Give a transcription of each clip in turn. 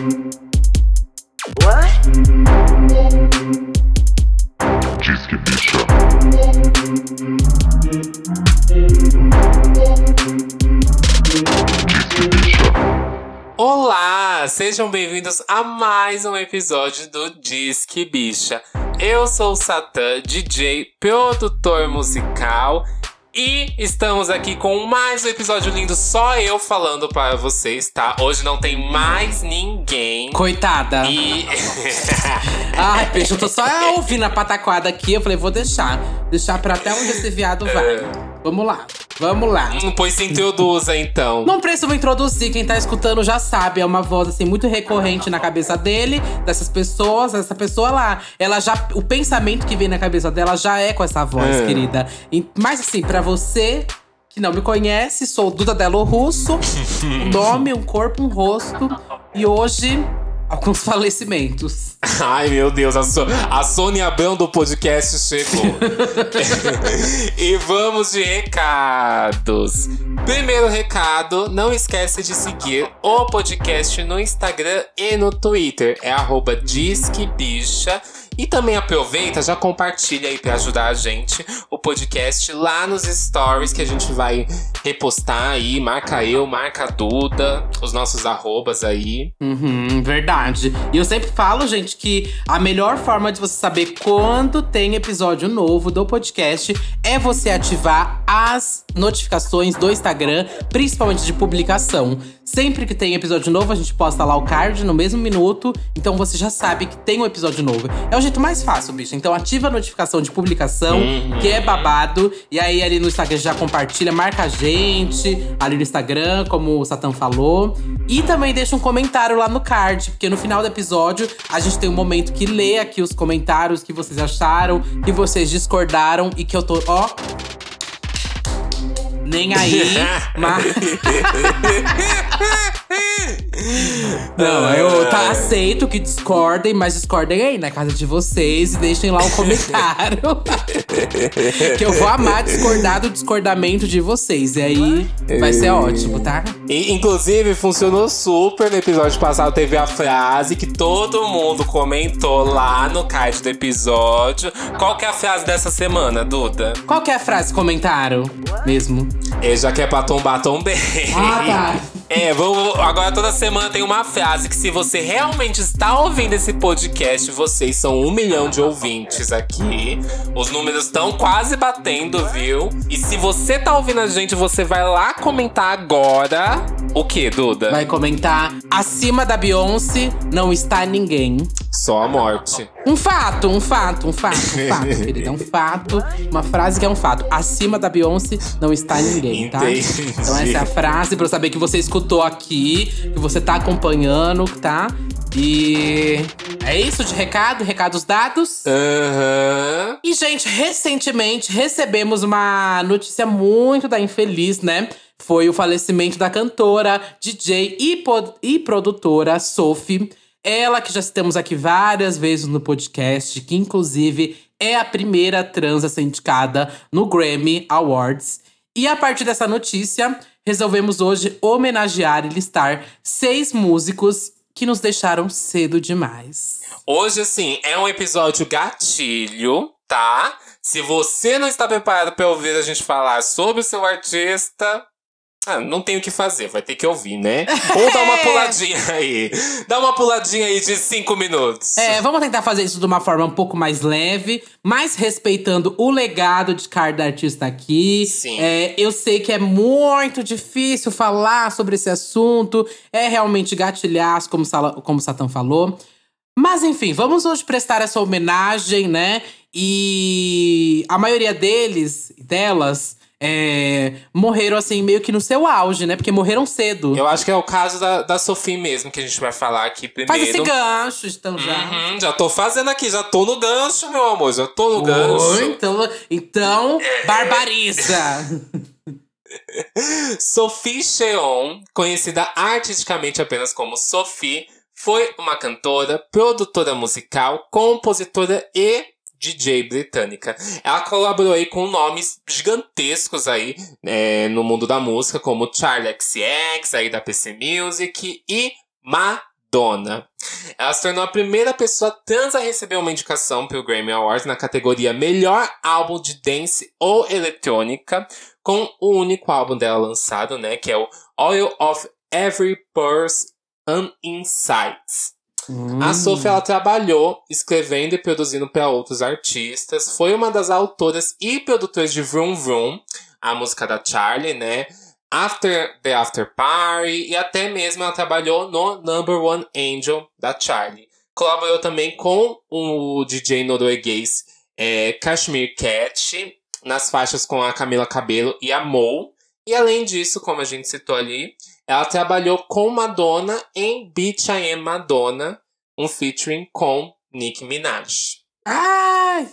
Bicha. Bicha. Olá, sejam bem-vindos a mais um episódio do Disque Bicha. Eu sou o Satã, DJ, produtor musical. E estamos aqui com mais um episódio lindo, só eu falando para vocês, tá? Hoje não tem mais ninguém. Coitada. E. Ai, peixe, eu tô só ouvindo a pataquada aqui. Eu falei, vou deixar. Deixar pra até onde esse viado vai. Vamos lá, vamos lá. Pois se introduza então. Não preciso introduzir, quem tá escutando já sabe. É uma voz, assim, muito recorrente na cabeça dele, dessas pessoas. Essa pessoa lá, ela já. O pensamento que vem na cabeça dela já é com essa voz, É. querida. E- mas, assim, pra você que não me conhece, sou Duda Delo Russo. um nome, um corpo, um rosto. E hoje, alguns falecimentos. Ai, meu Deus, a, so a Sônia Abrão do podcast chegou. e vamos de recados. Primeiro recado, não esquece de seguir o podcast no Instagram e no Twitter. É arroba disquebicha. E também aproveita, já compartilha aí pra ajudar a gente o podcast lá nos stories que a gente vai repostar aí. Marca eu, marca a Duda, os nossos arrobas aí. Uhum, verdade. E eu sempre falo, gente, que a melhor forma de você saber quando tem episódio novo do podcast é você ativar as notificações do Instagram, principalmente de publicação. Sempre que tem episódio novo, a gente posta lá o card no mesmo minuto. Então você já sabe que tem um episódio novo. É o jeito mais fácil, bicho. Então ativa a notificação de publicação, Uhum. que é babado. E aí ali no Instagram já compartilha, marca a gente ali no Instagram, como o Satã falou. E também deixa um comentário lá no card, porque no final do episódio a gente tem um momento que lê aqui os comentários que vocês acharam, que vocês discordaram e que eu tô, ó. Nem aí, mas. Não, eu tá, aceito que discordem, mas discordem aí na casa de vocês e deixem lá um comentário. que eu vou amar discordar do discordamento de vocês. E aí vai ser ótimo, tá? E, inclusive, funcionou super no episódio passado. Teve a frase que todo mundo comentou lá no card do episódio. Qual que é a frase dessa semana, Duda? Qual que é a frase comentário mesmo? E já que é pra tombar, tombei. Ah, tá. É, vamos, agora toda semana tem uma frase que se você realmente está ouvindo esse podcast, vocês são um milhão de ouvintes aqui. Os números estão quase batendo, viu? E se você tá ouvindo a gente, você vai lá comentar agora. O que, Duda? Vai comentar. Acima da Beyoncé não está ninguém. Só a morte. Um fato, um fato, um fato, um fato, querida. É um fato. Uma frase que é um fato. Acima da Beyoncé não está ninguém, tá? Entendi. Então essa é a frase pra eu saber que você escutou aqui, que você tá acompanhando, tá? E é isso de recado, recados dados. Aham. E, gente, recentemente recebemos uma notícia muito da infeliz, né? Foi o falecimento da cantora, DJ e, e produtora Sophie. Ela que já citamos aqui várias vezes no podcast, que inclusive é a primeira trans a ser indicada no Grammy Awards. E a partir dessa notícia, resolvemos hoje homenagear e listar seis músicos que nos deixaram cedo demais. Hoje, assim, é um episódio gatilho, tá? Se você não está preparado para ouvir a gente falar sobre o seu artista. Ah, não tem o que fazer, vai ter que ouvir, né? Ou dá uma puladinha aí. Dá uma puladinha aí de cinco minutos. É, vamos tentar fazer isso de uma forma um pouco mais leve, mas respeitando o legado de cada artista aqui. Sim. É, eu sei que é muito difícil falar sobre esse assunto, é realmente gatilhar, como, Sala- como o Satã falou. Mas enfim, vamos hoje prestar essa homenagem, né? E a maioria deles, delas, é, morreram assim, meio que no seu auge, né? Porque morreram cedo. Eu acho que é o caso da, da Sophie mesmo, que a gente vai falar aqui primeiro. Faz esse gancho, então já. Uhum, já tô fazendo aqui, já tô no gancho, meu amor. Já tô no gancho. Oi, então, então barbariza. Sophie Cheon, conhecida artisticamente apenas como Sophie, foi uma cantora, produtora musical, compositora e DJ britânica. Ela colaborou aí com nomes gigantescos aí é, no mundo da música, como Charlie XCX, aí da PC Music, e Madonna. Ela se tornou a primeira pessoa trans a receber uma indicação pelo Grammy Awards na categoria Melhor Álbum de Dance ou Eletrônica, com o único álbum dela lançado, né, que é o Oil of Every Purse and Insights. Hum. A Sophie ela trabalhou escrevendo e produzindo para outros artistas. Foi uma das autoras e produtoras de Vroom Vroom, a música da Charlie, né? After the After Party e até mesmo ela trabalhou no Number One Angel da Charlie. Colaborou também com o DJ norueguês é, Kashmir Cat nas faixas com a Camila Cabello e a Mo. E além disso, como a gente citou ali, ela trabalhou com Madonna em Bitch I Am Madonna, um featuring com Nicki Minaj. Ai,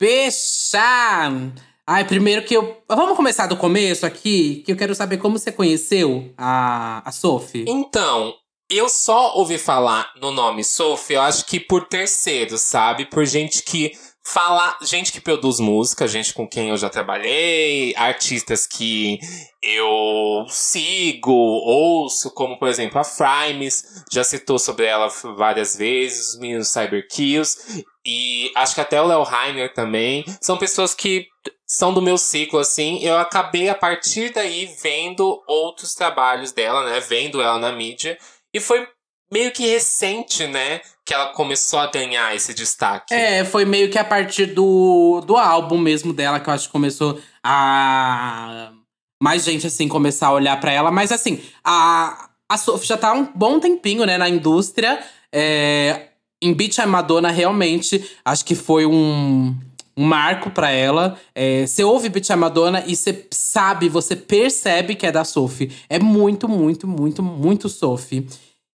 bicha! Ai, primeiro que eu. Vamos começar do começo aqui, que eu quero saber como você conheceu a, a Sophie. Então, eu só ouvi falar no nome Sophie, eu acho que por terceiros, sabe? Por gente que fala, gente que produz música, gente com quem eu já trabalhei, artistas que eu sigo, ouço, como por exemplo a Frimes, já citou sobre ela várias vezes, os meninos Cyberkills, e acho que até o Léo Heiner também. São pessoas que são do meu ciclo, assim. Eu acabei a partir daí vendo outros trabalhos dela, né? Vendo ela na mídia. E foi meio que recente, né? Que ela começou a ganhar esse destaque. É, foi meio que a partir do, do álbum mesmo dela que eu acho que começou a. Mais gente, assim, começar a olhar para ela. Mas, assim, a, a Sophie já tá um bom tempinho, né, na indústria. É, em Beach a Madonna, realmente, acho que foi um, um marco para ela. É, você ouve Beach a Madonna e você sabe, você percebe que é da Sophie. É muito, muito, muito, muito Sophie.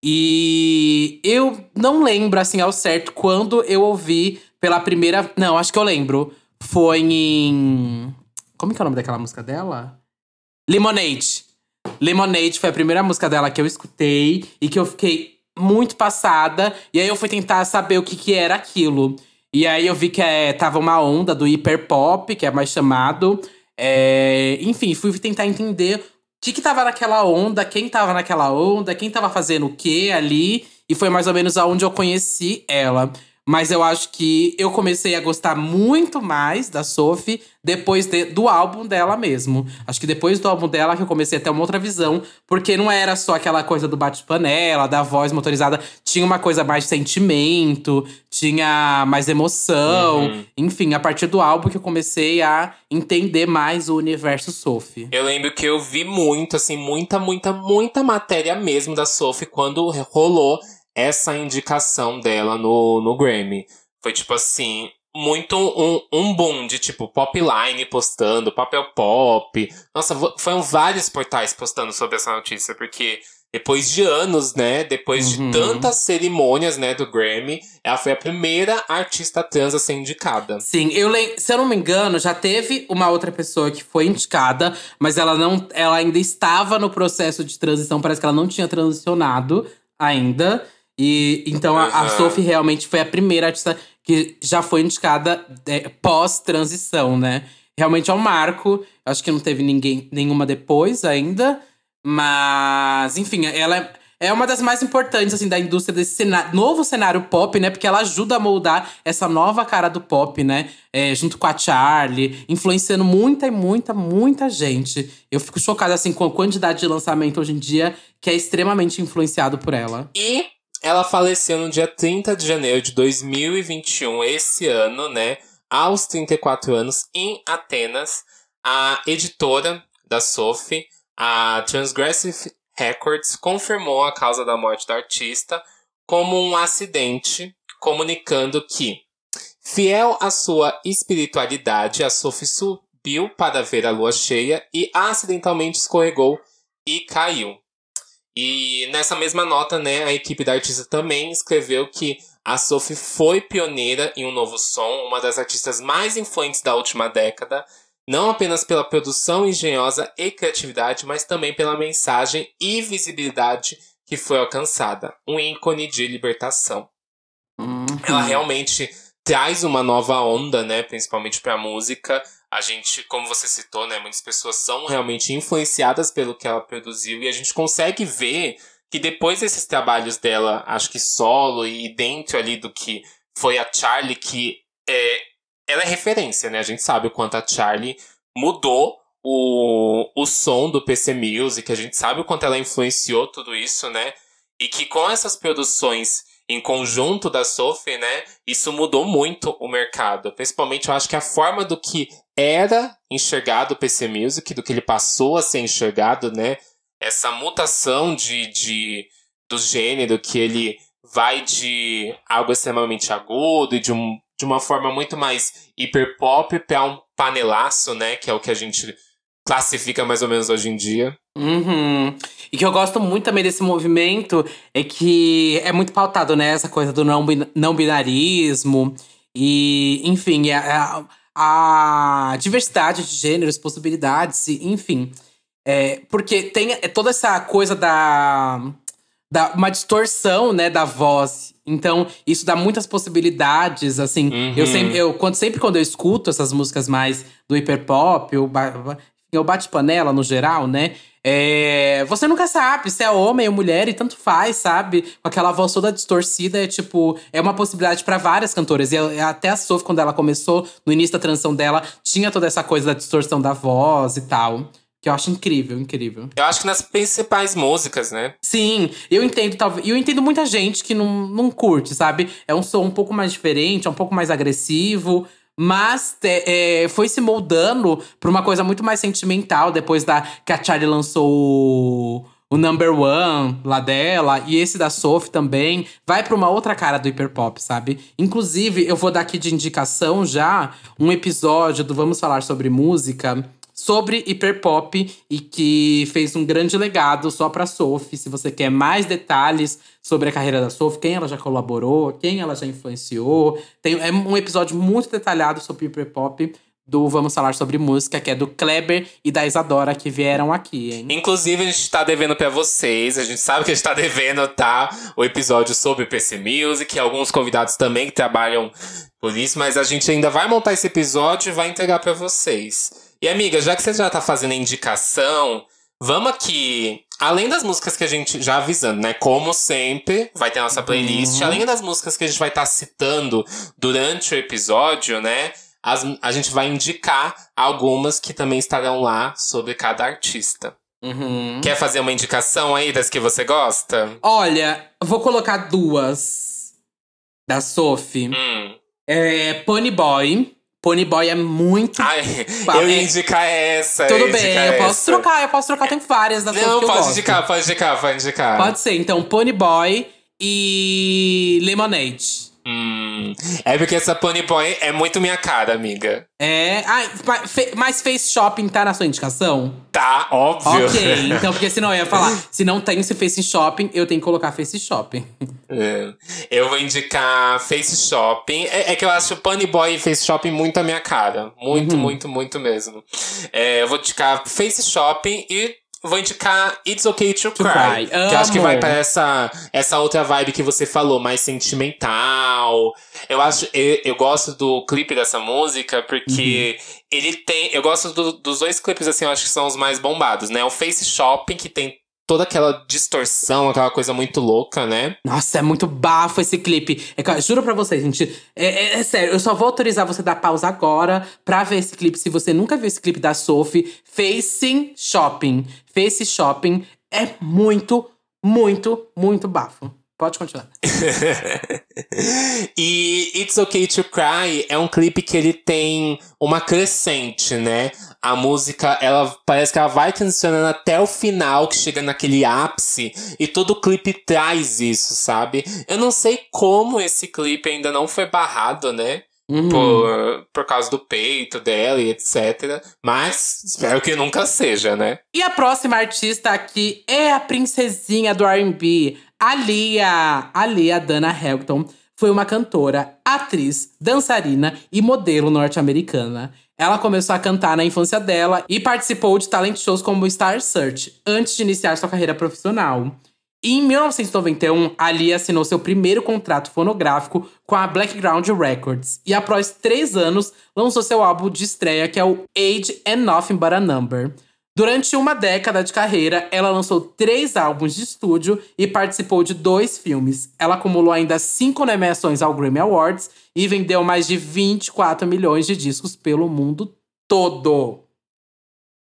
E eu não lembro, assim, ao certo, quando eu ouvi pela primeira. Não, acho que eu lembro. Foi em. Como que é o nome daquela música dela? Lemonade. Lemonade foi a primeira música dela que eu escutei e que eu fiquei muito passada. E aí eu fui tentar saber o que, que era aquilo. E aí eu vi que é, tava uma onda do hiperpop, que é mais chamado. É, enfim, fui tentar entender que, que tava naquela onda, quem tava naquela onda, quem tava fazendo o que ali. E foi mais ou menos aonde eu conheci ela. Mas eu acho que eu comecei a gostar muito mais da Sophie depois de, do álbum dela mesmo. Acho que depois do álbum dela que eu comecei a ter uma outra visão, porque não era só aquela coisa do bate-panela, da voz motorizada, tinha uma coisa mais de sentimento, tinha mais emoção. Uhum. Enfim, a partir do álbum que eu comecei a entender mais o universo Sophie. Eu lembro que eu vi muito, assim, muita, muita, muita matéria mesmo da Sophie quando rolou essa indicação dela no, no Grammy. Foi tipo assim, muito um, um boom de tipo Popline postando, Papel Pop. Nossa, foram vários portais postando sobre essa notícia, porque depois de anos, né? Depois Uhum. de tantas cerimônias, né, do Grammy, ela foi a primeira artista trans a ser indicada. Sim, eu se eu não me engano, já teve uma outra pessoa que foi indicada, mas ela não, ela ainda estava no processo de transição, parece que ela não tinha transicionado ainda. E então a, a Aham. Sophie realmente foi a primeira artista que já foi indicada é, pós-transição, né? Realmente é um marco. Acho que não teve ninguém, nenhuma depois ainda. Mas, enfim, ela é- é uma das mais importantes, assim, da indústria desse cena- novo cenário pop, né? Porque ela ajuda a moldar essa nova cara do pop, né? É, junto com a Charlie, influenciando muita e muita, muita gente. Eu fico chocada, assim, com a quantidade de lançamento hoje em dia que é extremamente influenciado por ela. E ela faleceu no dia 30 de janeiro de 2021, esse ano, né? Aos 34 anos, em Atenas. A editora da Sophie, a Transgressive Records, confirmou a causa da morte da artista como um acidente, comunicando que, fiel à sua espiritualidade, a Sophie subiu para ver a lua cheia e acidentalmente escorregou e caiu. E nessa mesma nota, né, a equipe da artista também escreveu que a Sophie foi pioneira em um novo som, uma das artistas mais influentes da última década, não apenas pela produção engenhosa e criatividade, mas também pela mensagem e visibilidade que foi alcançada. Um ícone de libertação. Ela realmente traz uma nova onda, né, principalmente para a música. A gente, como você citou, né, muitas pessoas são realmente influenciadas pelo que ela produziu e a gente consegue ver que depois desses trabalhos dela, acho que solo e dentro ali do que foi a Charlie, que é, ela é referência, né? A gente sabe o quanto a Charlie mudou o, o som do PC Music, a gente sabe o quanto ela influenciou tudo isso, né? E que com essas produções em conjunto da Sophie, né? Isso mudou muito o mercado. Principalmente, eu acho que a forma do que era enxergado o PC Music, do que ele passou a ser enxergado, né? Essa mutação de, de do gênero, que ele vai de algo extremamente agudo e de, um, de uma forma muito mais hiper pop para um panelaço, né? Que é o que a gente classifica mais ou menos hoje em dia. Uhum. E que eu gosto muito também desse movimento é que é muito pautado, né? Essa coisa do não, não binarismo. E, enfim, a, a, a diversidade de gêneros, possibilidades, enfim. É, porque tem toda essa coisa da, da. uma distorção, né, da voz. Então, isso dá muitas possibilidades, assim. Uhum. Eu, sempre, eu quando, sempre quando eu escuto essas músicas mais do hiperpop, o, o bate-panela no geral, né? É, você nunca sabe se é homem ou mulher e tanto faz, sabe? Com aquela voz toda distorcida, é tipo, é uma possibilidade para várias cantoras. E até a Sophie, quando ela começou, no início da transição dela, tinha toda essa coisa da distorção da voz e tal. Que eu acho incrível, incrível. Eu acho que nas principais músicas, né? Sim, eu entendo, talvez. Eu entendo muita gente que não, não curte, sabe? É um som um pouco mais diferente, é um pouco mais agressivo. Mas é, foi se moldando pra uma coisa muito mais sentimental depois da que a Charlie lançou o, o Number One lá dela. E esse da Sophie também. Vai pra uma outra cara do hiperpop, sabe? Inclusive, eu vou dar aqui de indicação já um episódio do Vamos Falar Sobre Música sobre hiperpop e que fez um grande legado só para Sophie. Se você quer mais detalhes sobre a carreira da Sophie, quem ela já colaborou, quem ela já influenciou, tem é um episódio muito detalhado sobre hiperpop do Vamos Falar Sobre Música, que é do Kleber e da Isadora, que vieram aqui, hein? Inclusive, a gente tá devendo para vocês, a gente sabe que a gente tá devendo, tá? O episódio sobre PC Music, alguns convidados também que trabalham por isso, mas a gente ainda vai montar esse episódio e vai entregar para vocês. E amiga, já que você já tá fazendo a indicação, vamos aqui. Além das músicas que a gente já avisando, né? Como sempre, vai ter nossa playlist. Uhum. Além das músicas que a gente vai estar tá citando durante o episódio, né? As, a gente vai indicar algumas que também estarão lá sobre cada artista. Uhum. Quer fazer uma indicação aí das que você gosta? Olha, vou colocar duas da Sophie. Hum. É Pony Boy. Ponyboy é muito. Ai, eu ia indicar essa. Tudo bem, eu essa. posso trocar, eu posso trocar, tem várias das Não, que pode gosto. indicar, pode indicar, pode indicar. Pode ser, então, Ponyboy e Lemonade. Hum, é porque essa Pony Boy é muito minha cara, amiga. É. Ah, mas Face Shopping tá na sua indicação? Tá, óbvio. Ok, então, porque senão eu ia falar, se não tem esse Face Shopping, eu tenho que colocar Face Shopping. É. Eu vou indicar Face Shopping. É, é, que eu acho Pony Boy e Face Shopping muito a minha cara. Muito, uhum. muito, muito mesmo. É, eu vou indicar Face Shopping e vou indicar It's Okay to, to Cry. cry. Que eu acho que vai para essa, essa outra vibe que você falou, mais sentimental. Eu acho. Eu, eu gosto do clipe dessa música porque uhum. ele tem. Eu gosto do, dos dois clipes, assim, eu acho que são os mais bombados, né? O Face Shopping, que tem toda aquela distorção, aquela coisa muito louca, né? Nossa, é muito bafo esse clipe. É, juro pra vocês, gente. É, é, é, sério, eu só vou autorizar você dar pausa agora pra ver esse clipe. Se você nunca viu esse clipe da Sophie, Facing Shopping. Face Shopping é muito, muito, muito bafo. Pode continuar. e It's Okay to Cry é um clipe que ele tem uma crescente, né? A música, ela parece que ela vai tensionando até o final, que chega naquele ápice, e todo o clipe traz isso, sabe? Eu não sei como esse clipe ainda não foi barrado, né? Uhum. Por, por causa do peito dela e etc. Mas espero que nunca seja, né? E a próxima artista aqui é a princesinha do RB, a Lia. A Lia Dana Hamilton foi uma cantora, atriz, dançarina e modelo norte-americana. Ela começou a cantar na infância dela e participou de talent shows como Star Search antes de iniciar sua carreira profissional. E em 1991, a Lia assinou seu primeiro contrato fonográfico com a Blackground Records e, após três anos, lançou seu álbum de estreia, que é o Age and Nothing But a Number. Durante uma década de carreira, ela lançou três álbuns de estúdio e participou de dois filmes. Ela acumulou ainda cinco nomeações ao Grammy Awards e vendeu mais de 24 milhões de discos pelo mundo todo.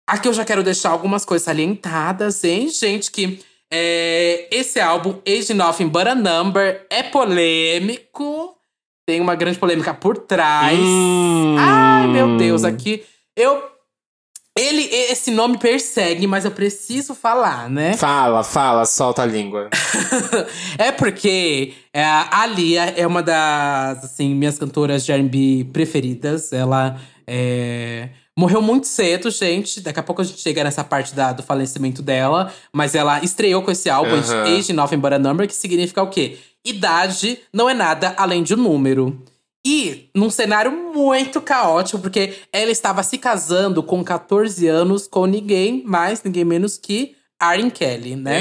Aqui eu já quero deixar algumas coisas salientadas, hein, gente? Que é, esse álbum, Age Nothing But a Number, é polêmico. Tem uma grande polêmica por trás. Hum. Ai, meu Deus, aqui eu ele, esse nome persegue, mas eu preciso falar, né? Fala, fala, solta a língua. é porque é, a Lia é uma das, assim, minhas cantoras de R&B preferidas. Ela é, morreu muito cedo, gente. Daqui a pouco a gente chega nessa parte da, do falecimento dela. Mas ela estreou com esse álbum, Aham. Age Nothing But a Number, que significa o quê? Idade não é nada além de um número. E num cenário muito caótico, porque ela estava se casando com 14 anos com ninguém mais, ninguém menos que Aaron Kelly, né?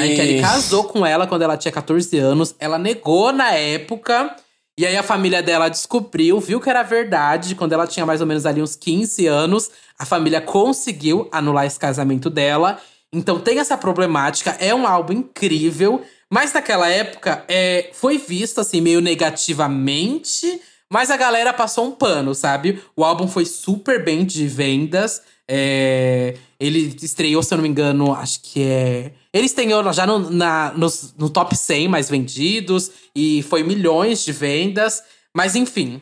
Aaron Kelly casou com ela quando ela tinha 14 anos. Ela negou na época. E aí a família dela descobriu, viu que era verdade. Quando ela tinha mais ou menos ali uns 15 anos, a família conseguiu anular esse casamento dela. Então tem essa problemática. É um álbum incrível. Mas naquela época é, foi visto assim meio negativamente, mas a galera passou um pano, sabe? O álbum foi super bem de vendas. é, ele estreou, se eu não me engano, acho que é. Ele estreou já no, na, nos- no top 100 mais vendidos e foi milhões de vendas. Mas enfim,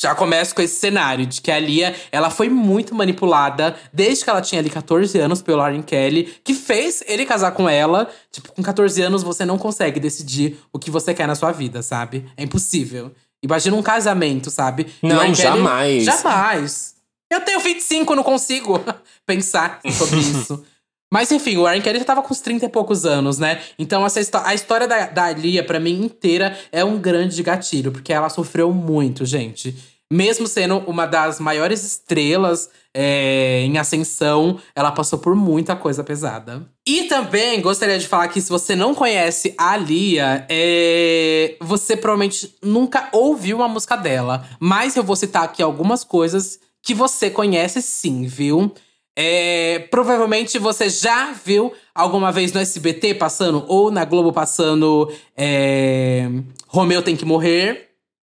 já começo com esse cenário de que a Lia, ela foi muito manipulada desde que ela tinha ali 14 anos pelo Aaron Kelly, que fez ele casar com ela. Tipo, com 14 anos você não consegue decidir o que você quer na sua vida, sabe? É impossível. Imagina um casamento, sabe? Não, Kelly- jamais. Jamais. Eu tenho 25, não consigo pensar sobre isso. Mas enfim, o Aaron Kelly já tava com uns 30 e poucos anos, né? Então essa a história da, da Lia, pra mim, inteira, é um grande gatilho. Porque ela sofreu muito, gente. Mesmo sendo uma das maiores estrelas é, em ascensão, ela passou por muita coisa pesada. E também gostaria de falar que se você não conhece a Lia, é, você provavelmente nunca ouviu uma música dela. Mas eu vou citar aqui algumas coisas que você conhece sim, viu? É, provavelmente você já viu alguma vez no SBT passando, ou na Globo passando é, Romeu Tem Que Morrer.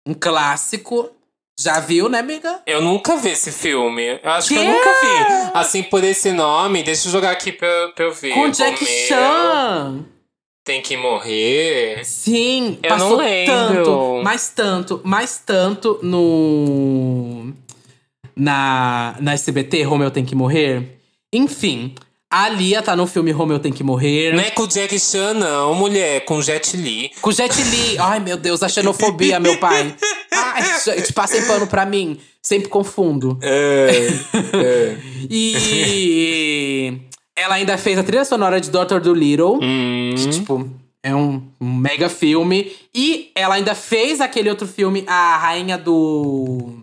Um clássico. Já viu, né, amiga? Eu nunca vi esse filme. Eu acho que eu Quê? nunca vi. Assim, por esse nome, deixa eu jogar aqui pra, eu- pra eu ver. Com Jack Chan. Tem que morrer. Sim, Eu passou não lembro. tanto, mais tanto, mais tanto no na na SBT Romeu tem que morrer. Enfim, a Lia tá no filme Romeu tem que morrer. Não é com o Jack Chan, não, mulher. Com Jet Li. Com Jet Li. Ai, meu Deus, a xenofobia, meu pai. Ai, gente, passem pano pra mim. Sempre confundo. É, é. E ela ainda fez a trilha sonora de Dr. Dolittle. Hum. Que, tipo, é um, um mega filme. E ela ainda fez aquele outro filme, A Rainha do.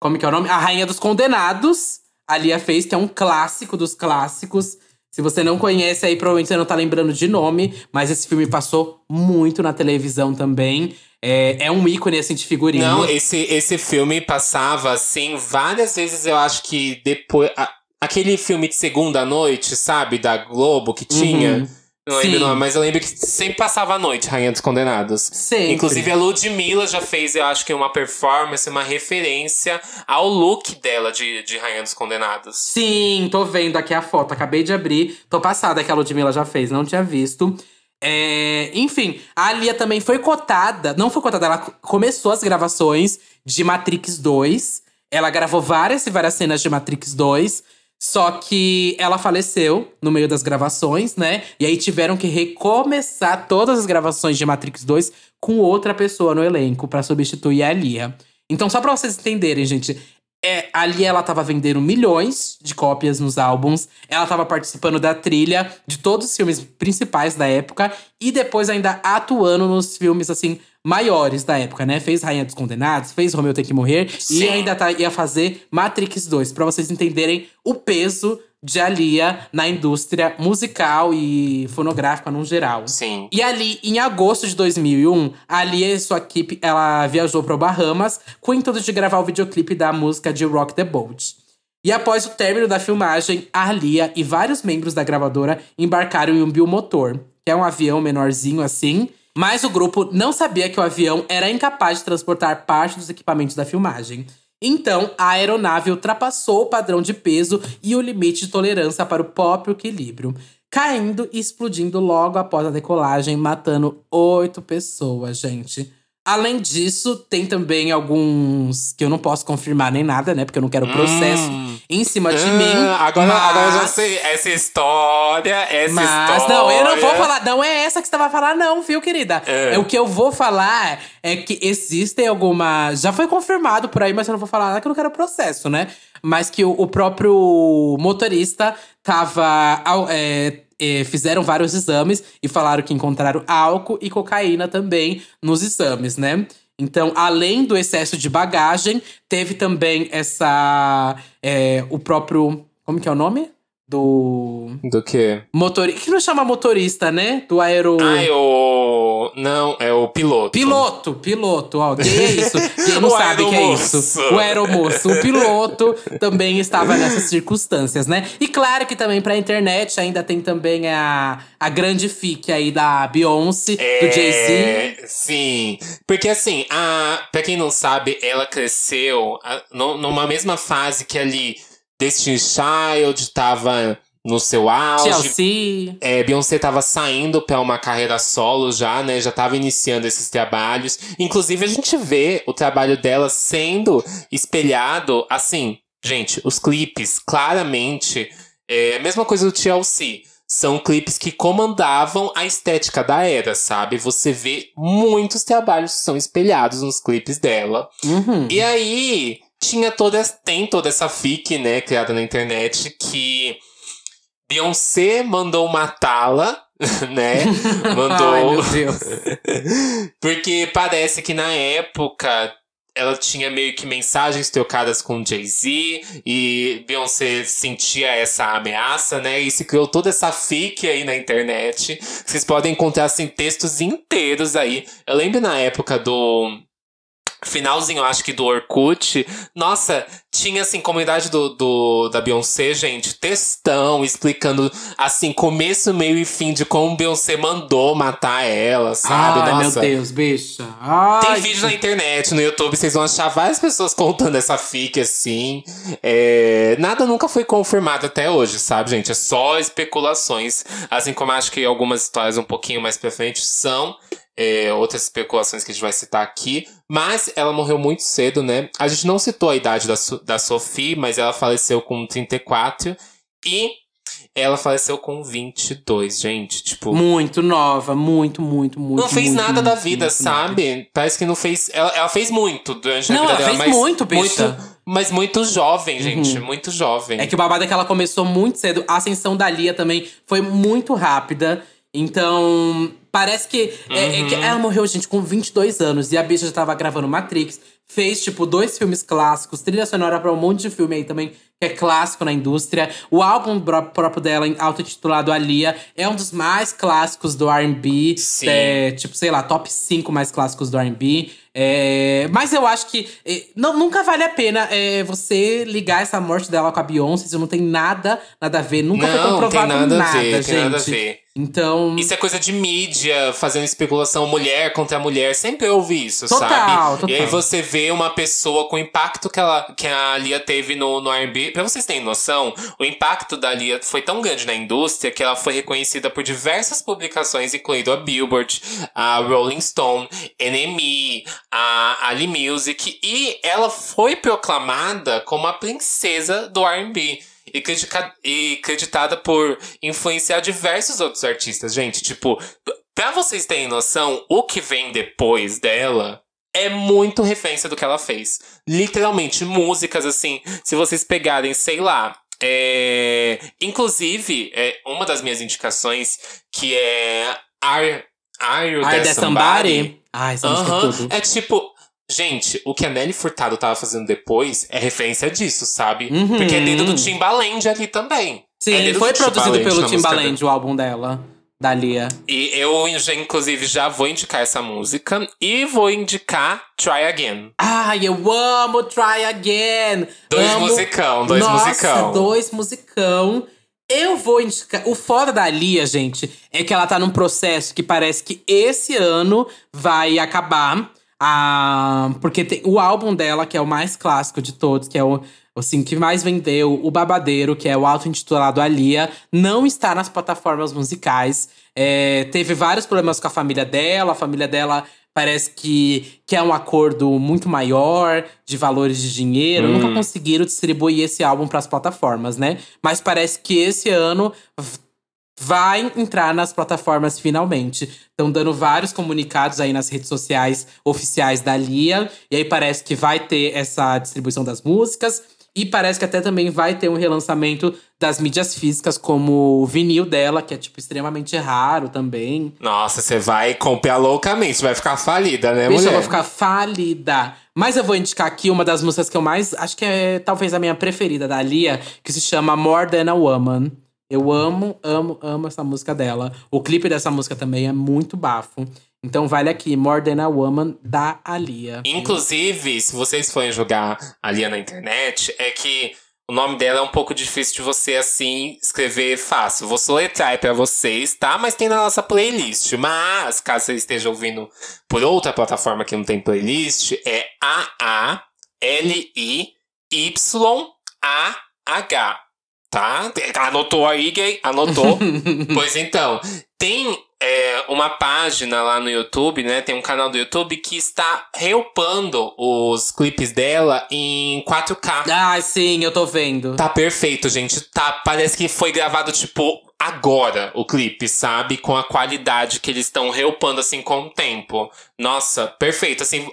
Como que é o nome? A Rainha dos Condenados. A Lia fez, que é um clássico dos clássicos. Se você não conhece aí, provavelmente você não tá lembrando de nome. Mas esse filme passou muito na televisão também. É, é um ícone, assim, de figurino. Não, esse, esse filme passava, assim, várias vezes, eu acho que depois. a- aquele filme de segunda noite, sabe? Da Globo que tinha. Não lembro Sim. o nome, mas eu lembro que sempre passava à noite, Rainha dos Condenados. Sempre. Inclusive, a Ludmilla já fez, eu acho que uma performance, uma referência ao look dela de, de Rainha dos Condenados. Sim, tô vendo aqui a foto. Acabei de abrir. Tô passada que a Ludmilla já fez, não tinha visto. É, enfim, a Lia também foi cotada. Não foi cotada, ela co- começou as gravações de Matrix 2. Ela gravou várias e várias cenas de Matrix 2. Só que ela faleceu no meio das gravações, né? E aí tiveram que recomeçar todas as gravações de Matrix 2 com outra pessoa no elenco pra substituir a Lia. Então, só pra vocês entenderem, gente, é, a Lia ela tava vendendo milhões de cópias nos álbuns. Ela tava participando da trilha de todos os filmes principais da época e depois ainda atuando nos filmes assim maiores da época, né? Fez Rainha dos Condenados, fez Romeu tem que morrer Sim. e ainda tá, ia fazer Matrix 2, Pra vocês entenderem o peso de a Lia na indústria musical e fonográfica no geral. Sim. E ali, em agosto de 2001, a Lia e sua equipe, ela viajou para o Bahamas com o intuito de gravar o videoclipe da música de Rock the Boat. E após o término da filmagem, a Lia e vários membros da gravadora embarcaram em um biomotor, que é um avião menorzinho assim. Mas o grupo não sabia que o avião era incapaz de transportar parte dos equipamentos da filmagem. Então, a aeronave ultrapassou o padrão de peso e o limite de tolerância para o próprio equilíbrio, caindo e explodindo logo após a decolagem, matando oito pessoas, gente. Além disso, tem também alguns que eu não posso confirmar nem nada, né? Porque eu não quero processo hum. em cima de mim. Ah, agora, mas... agora eu já sei. Essa história, essa mas, história. Não, eu não vou falar. Não é essa que você vai falar, não, viu, querida? É. é. O que eu vou falar é que existem algumas. Já foi confirmado por aí, mas eu não vou falar nada que eu não quero processo, né? Mas que o, o próprio motorista tava. É, fizeram vários exames e falaram que encontraram álcool e cocaína também nos exames, né? Então, além do excesso de bagagem, teve também essa. É, o próprio. Como que é o nome? Do. Do quê? Motorista. Que não chama motorista, né? Do aero. Ah, é o. Não, é o piloto. Piloto, piloto. Ó, quem é isso? Quem não sabe o que é isso? O aeromoço. O piloto também estava nessas circunstâncias, né? E claro que também pra internet ainda tem também a, a grande fique aí da Beyoncé, é, do Jay-Z. Sim. Porque assim, a, pra quem não sabe, ela cresceu a, numa mesma fase que ali Destiny Child tava no seu auge. Chelsea. É, Beyoncé tava saindo para uma carreira solo já, né? Já tava iniciando esses trabalhos. Inclusive, a gente vê o trabalho dela sendo espelhado, assim, gente, os clipes, claramente, é a mesma coisa do TLC. São clipes que comandavam a estética da era, sabe? Você vê muitos trabalhos que são espelhados nos clipes dela. Uhum. E aí, tinha toda, tem toda essa fic, né, criada na internet, que Beyoncé mandou matá-la, né? Mandou. Ai, meu Deus. Porque parece que na época ela tinha meio que mensagens trocadas com Jay-Z e Beyoncé sentia essa ameaça, né? E se criou toda essa fic aí na internet. Vocês podem encontrar assim textos inteiros aí. Eu lembro na época do finalzinho, acho que do Orkut. Nossa, tinha assim, comunidade do, do, da Beyoncé, gente, textão, explicando assim, começo, meio e fim de como Beyoncé mandou matar ela, sabe? Ai, Nossa. meu Deus, bicha. Ai, Tem vídeo na internet, no YouTube, vocês vão achar várias pessoas contando essa fic assim. É... Nada nunca foi confirmado até hoje, sabe, gente? É só especulações. Assim como acho que algumas histórias um pouquinho mais pra frente são é, outras especulações que a gente vai citar aqui. Mas ela morreu muito cedo, né? A gente não citou a idade da, da Sophie, mas ela faleceu com 34. E ela faleceu com 22, gente. Tipo. Muito nova, muito, muito, muito. Não fez muito, nada muito, da vida, muito, sabe? Parece que não fez. Ela, ela fez muito durante não, a vida ela dela. Fez mas muito, bicha. muito Mas muito jovem, gente. Uhum. Muito jovem. É que o babado é que ela começou muito cedo. A ascensão da Lia também foi muito rápida. Então, parece que, uhum. é, é que, uhum. ela morreu, gente, com 22 anos. E a bicha já tava gravando Matrix. Fez, tipo, dois filmes clássicos. Trilha sonora pra um monte de filme aí também, que é clássico na indústria. O álbum próprio dela, auto-titulado Alia, é um dos mais clássicos do R&B. É, tipo, sei lá, top 5 mais clássicos do R&B. É, mas eu acho que é, não, nunca vale a pena é, você ligar essa morte dela com a Beyoncé. Isso não tem nada, nada a ver. Nunca não, foi comprovado nada, nada, ver, gente. Tem nada a ver. Então. Isso é coisa de mídia, fazendo especulação mulher contra mulher. Sempre ouvi isso, total, sabe? Total. E aí você vê uma pessoa com o impacto que, ela, que a Lia teve no, no RB. Pra vocês terem noção, o impacto da Lia foi tão grande na indústria que ela foi reconhecida por diversas publicações, incluindo a Billboard, a Rolling Stone, NME, a Ali Music. E ela foi proclamada como a princesa do RB e, critica, e creditada por influenciar diversos outros artistas. Gente, tipo, pra vocês terem noção, o que vem depois dela é muito referência do que ela fez. Literalmente, músicas assim, se vocês pegarem, sei lá. É... Inclusive, é uma das minhas indicações, que é Are, Are You Are There Somebody? somebody? Ai, essa uh -huh. é tudo. É tipo, Gente, o que a Nelly Furtado tava fazendo depois é referência disso, sabe? Uhum. Porque é dentro do Timbaland ali também. Sim, é foi produzido pelo Timbaland o álbum dela. da Lia. E eu, inclusive, já vou indicar essa música. E vou indicar Try Again. Ai, eu amo Try Again! Dois amo... musicão, dois Nossa, musicão. dois musicão. Eu vou indicar. O foda da Lia, gente, é que ela tá num processo que parece que esse ano vai acabar. Ah, porque tem o álbum dela, que é o mais clássico de todos, que é o assim, que mais vendeu, o Babadeiro, que é o auto-intitulado Alia, não está nas plataformas musicais. É, teve vários problemas com a família dela, a família dela parece que quer um acordo muito maior de valores de dinheiro. Hum. Nunca conseguiram distribuir esse álbum para as plataformas, né? Mas parece que esse ano vai entrar nas plataformas finalmente. Estão dando vários comunicados aí nas redes sociais oficiais da Lia. E aí parece que vai ter essa distribuição das músicas. E parece que até também vai ter um relançamento das mídias físicas, como o vinil dela, que é, tipo, extremamente raro também. Nossa, você vai comprar loucamente, vai ficar falida, né, Bicho, mulher? eu vou ficar falida. Mas eu vou indicar aqui uma das músicas que eu mais. Acho que é talvez a minha preferida da Lia, que se chama More Than a Woman. Eu amo, amo, amo essa música dela. O clipe dessa música também é muito bafo. Então vale aqui, More Than a Woman, da Alia. Inclusive, se vocês forem jogar a Lia na internet, é que o nome dela é um pouco difícil de você, assim, escrever fácil. Vou soletrar pra vocês, tá? Mas tem na nossa playlist. Mas, caso você esteja ouvindo por outra plataforma que não tem playlist, é A-A-L-I-Y-A-H. Tá? Anotou aí, gay? Anotou? pois então, tem é, uma página lá no YouTube, né? Tem um canal do YouTube que está reupando os clipes dela em 4K. Ah, sim, eu tô vendo. Tá perfeito, gente. Tá, parece que foi gravado, tipo, agora o clipe, sabe? Com a qualidade que eles estão reupando, assim, com o tempo. Nossa, perfeito. Assim,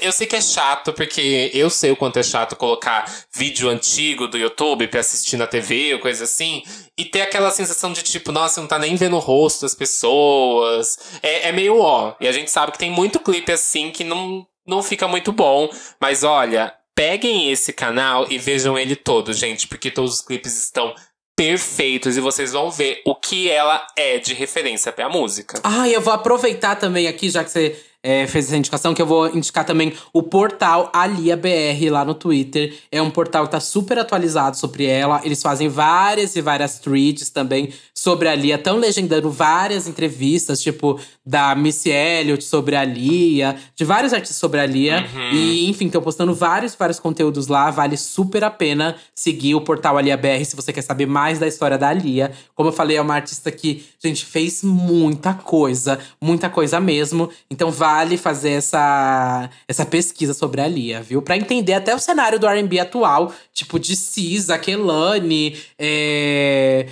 eu sei que é chato, porque eu sei o quanto é chato colocar vídeo antigo do YouTube pra assistir na TV ou coisa assim, e ter aquela sensação de tipo, nossa, não tá nem vendo o rosto das pessoas. É, é meio ó. E a gente sabe que tem muito clipe assim que não, não fica muito bom, mas olha. Peguem esse canal e vejam ele todo, gente, porque todos os clipes estão perfeitos e vocês vão ver o que ela é de referência pra música. Ah, eu vou aproveitar também aqui, já que você é, fez essa indicação, que eu vou indicar também o portal Alia BR lá no Twitter. É um portal que tá super atualizado sobre ela. Eles fazem várias e várias tweets também sobre a Lia. Estão legendando várias entrevistas, tipo da Missy Elliott sobre a Lia, de vários artistas sobre a Lia. Uhum. E, enfim, estão postando vários, vários conteúdos lá. Vale super a pena seguir o portal Alia BR se você quer saber mais da história da Lia. Como eu falei, é uma artista que, gente, fez muita coisa, muita coisa mesmo. Então vale fazer essa, essa pesquisa sobre a Lia, viu? Pra entender até o cenário do R&B atual, tipo de Cisa, Kelani, é…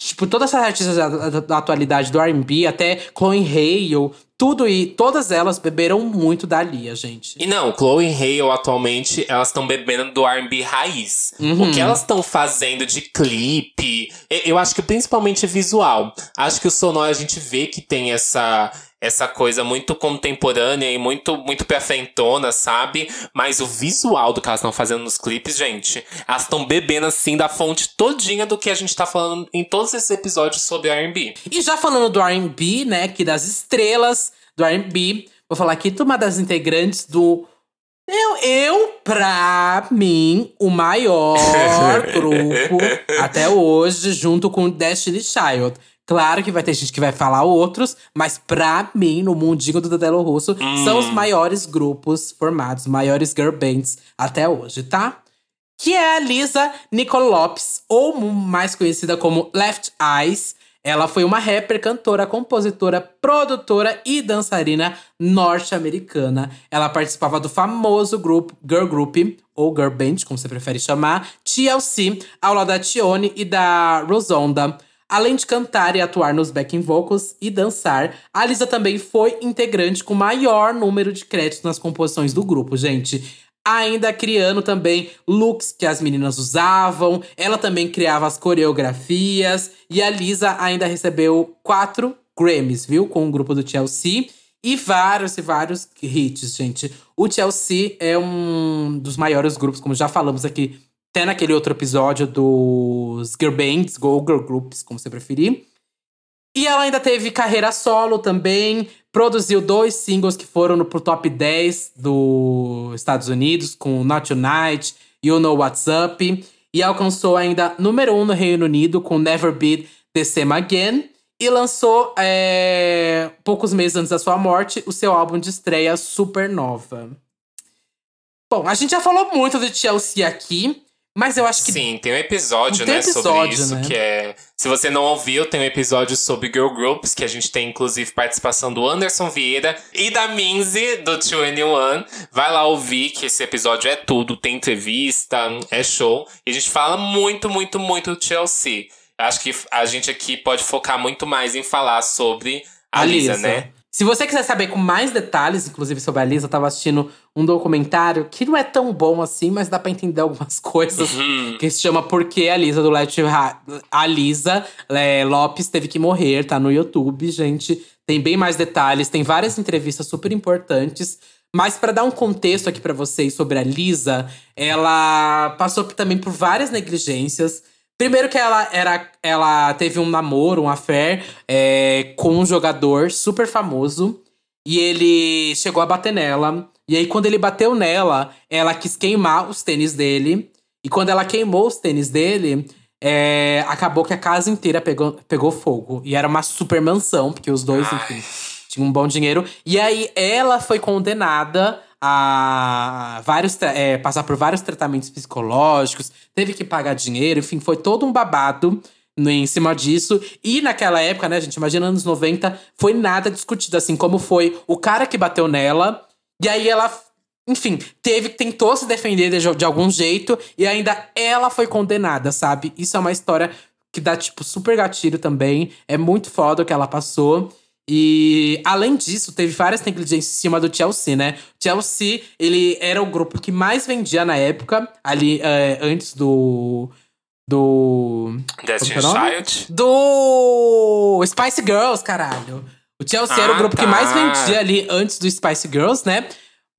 Tipo, todas essas artistas da, da, da atualidade do R&B, até Chloe Hale, tudo e todas elas beberam muito da Lia, gente. E não, Chloe e Hale atualmente, elas estão bebendo do R&B raiz. Uhum. O que elas estão fazendo de clipe, eu acho que principalmente visual. Acho que o sonoro a gente vê que tem essa essa coisa muito contemporânea e muito muito pra frentona, sabe? Mas o visual do que elas estão fazendo nos clipes, gente, elas estão bebendo assim da fonte todinha do que a gente tá falando em todos esses episódios sobre R&B. E já falando do R&B, né, que das estrelas do R&B, vou falar aqui de uma das integrantes do eu, eu, pra mim, o maior grupo até hoje, junto com Destiny Child. Claro que vai ter gente que vai falar outros, mas pra mim, no mundinho do Dadelo Russo, Hum. são os maiores grupos formados, maiores girl bands até hoje, tá? Que é a Lisa Nicole Lopes, ou mais conhecida como Left Eyes. Ela foi uma rapper, cantora, compositora, produtora e dançarina norte-americana. Ela participava do famoso grupo Girl Group, ou Girl Band, como você prefere chamar, TLC, ao lado da Tione e da Rosonda. Além de cantar e atuar nos backing vocals e dançar, a Lisa também foi integrante com maior número de créditos nas composições do grupo, gente. Ainda criando também looks que as meninas usavam, ela também criava as coreografias. E a Lisa ainda recebeu quatro Grammys, viu? Com o grupo do Chelsea. E vários e vários hits, gente. O Chelsea é um dos maiores grupos, como já falamos aqui até naquele outro episódio dos girl bands, girl groups, como você preferir. E ela ainda teve carreira solo também. Produziu dois singles que foram pro top 10 dos Estados Unidos, com Not Tonight, You Know What's Up. E alcançou ainda número 1 um no Reino Unido com Never Be The Same Again. E lançou, é, poucos meses antes da sua morte, o seu álbum de estreia Supernova. Bom, a gente já falou muito de Chelsea aqui. Mas eu acho que. Sim, tem um episódio, tem né, episódio, sobre isso, né? que é. Se você não ouviu, tem um episódio sobre girl groups, que a gente tem, inclusive, participação do Anderson Vieira e da Minzy, do 2NE1. Vai lá ouvir, que esse episódio é tudo. Tem entrevista, é show. E a gente fala muito, muito, muito do Chelsea. Acho que a gente aqui pode focar muito mais em falar sobre a, Lisa, né? Se você quiser saber com mais detalhes, inclusive sobre a Lisa, eu tava assistindo um documentário que não é tão bom assim, mas dá pra entender algumas coisas. Uhum. Que se chama Por que a Lisa do Let A Lisa é, Lopes teve que morrer, tá no YouTube, gente. Tem bem mais detalhes, tem várias entrevistas super importantes. Mas para dar um contexto aqui para vocês sobre a Lisa, ela passou também por várias negligências. Primeiro que ela era, ela teve um namoro, um affair é, com um jogador super famoso. E ele chegou a bater nela. E aí, quando ele bateu nela, ela quis queimar os tênis dele. E quando ela queimou os tênis dele, é, acabou que a casa inteira pegou, pegou fogo. E era uma super mansão, porque os dois, enfim, tinham um bom dinheiro. E aí, ela foi condenada a vários é, passar por vários tratamentos psicológicos, teve que pagar dinheiro, enfim, foi todo um babado em cima disso. E naquela época, né, gente, imagina anos 90, foi nada discutido, assim, como foi o cara que bateu nela, e aí ela, enfim, teve, tentou se defender de, de algum jeito, e ainda ela foi condenada, sabe? Isso é uma história que dá, tipo, super gatilho também. É muito foda o que ela passou. E além disso, teve várias negligências em cima do Chelsea, né? Chelsea, ele era o grupo que mais vendia na época, ali é, antes do. Do. Destiny é? Child. Do Spice Girls, caralho. O Chelsea era o Ah, grupo que tá. mais vendia ali antes do Spice Girls, né?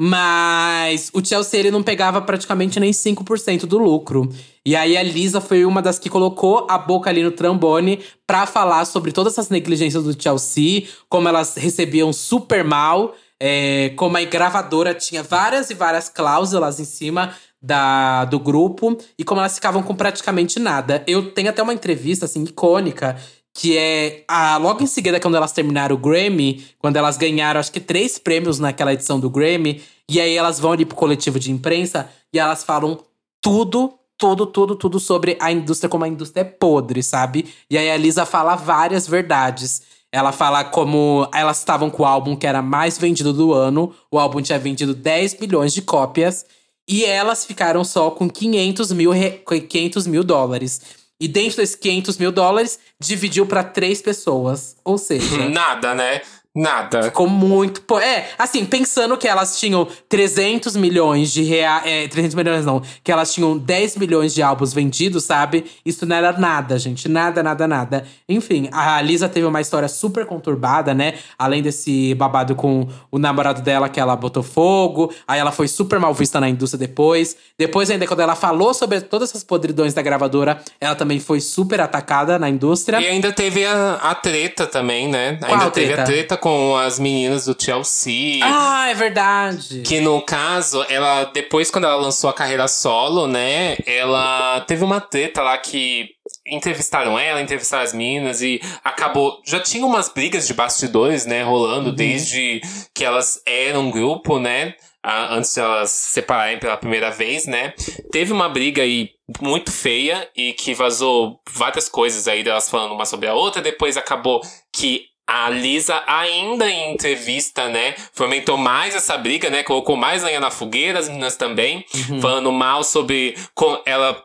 Mas o Chelsea ele não pegava praticamente nem 5% do lucro. E aí a Lisa foi uma das que colocou a boca ali no trombone pra falar sobre todas essas negligências do Chelsea, como elas recebiam super mal, é, como a gravadora tinha várias e várias cláusulas em cima da, do grupo e como elas ficavam com praticamente nada. Eu tenho até uma entrevista assim icônica que é a, logo em seguida, quando elas terminaram o Grammy, quando elas ganharam, acho que três prêmios naquela edição do Grammy, e aí elas vão ali pro coletivo de imprensa e elas falam tudo, tudo, tudo, tudo sobre a indústria, como a indústria é podre, sabe? E aí a Lisa fala várias verdades. Ela fala como elas estavam com o álbum que era mais vendido do ano, o álbum tinha vendido 10 milhões de cópias, e elas ficaram só com 500 mil, re- 500 mil dólares. E dentro desses 500 mil dólares, dividiu pra três pessoas. Ou seja, Nada, né? Nada. ficou muito. pô, É, assim, pensando que elas tinham 300 milhões de reais. É, 300 milhões não. Que elas tinham 10 milhões de álbuns vendidos, sabe? Isso não era nada, gente. Nada, nada, nada. Enfim, a Lisa teve uma história super conturbada, né? Além desse babado com o namorado dela, que ela botou fogo. Aí ela foi super mal vista na indústria depois. Depois, ainda, quando ela falou sobre todas essas podridões da gravadora, ela também foi super atacada na indústria. E ainda teve a, a treta também, né? Qual ainda teve treta? a treta com as meninas do Chelsea. Ah, é verdade. Que no caso, ela, depois quando ela lançou a carreira solo, né? Ela teve uma treta lá que entrevistaram ela, entrevistaram as meninas e acabou. Já tinha umas brigas de bastidores, né? Rolando desde que elas eram um grupo, né? Antes de elas se separarem pela primeira vez, né? Teve uma briga aí muito feia e que vazou várias coisas aí delas falando uma sobre a outra. Depois acabou que a Lisa, ainda em entrevista, né, fomentou mais essa briga, né, colocou mais lenha na fogueira, as meninas também, falando mal sobre ela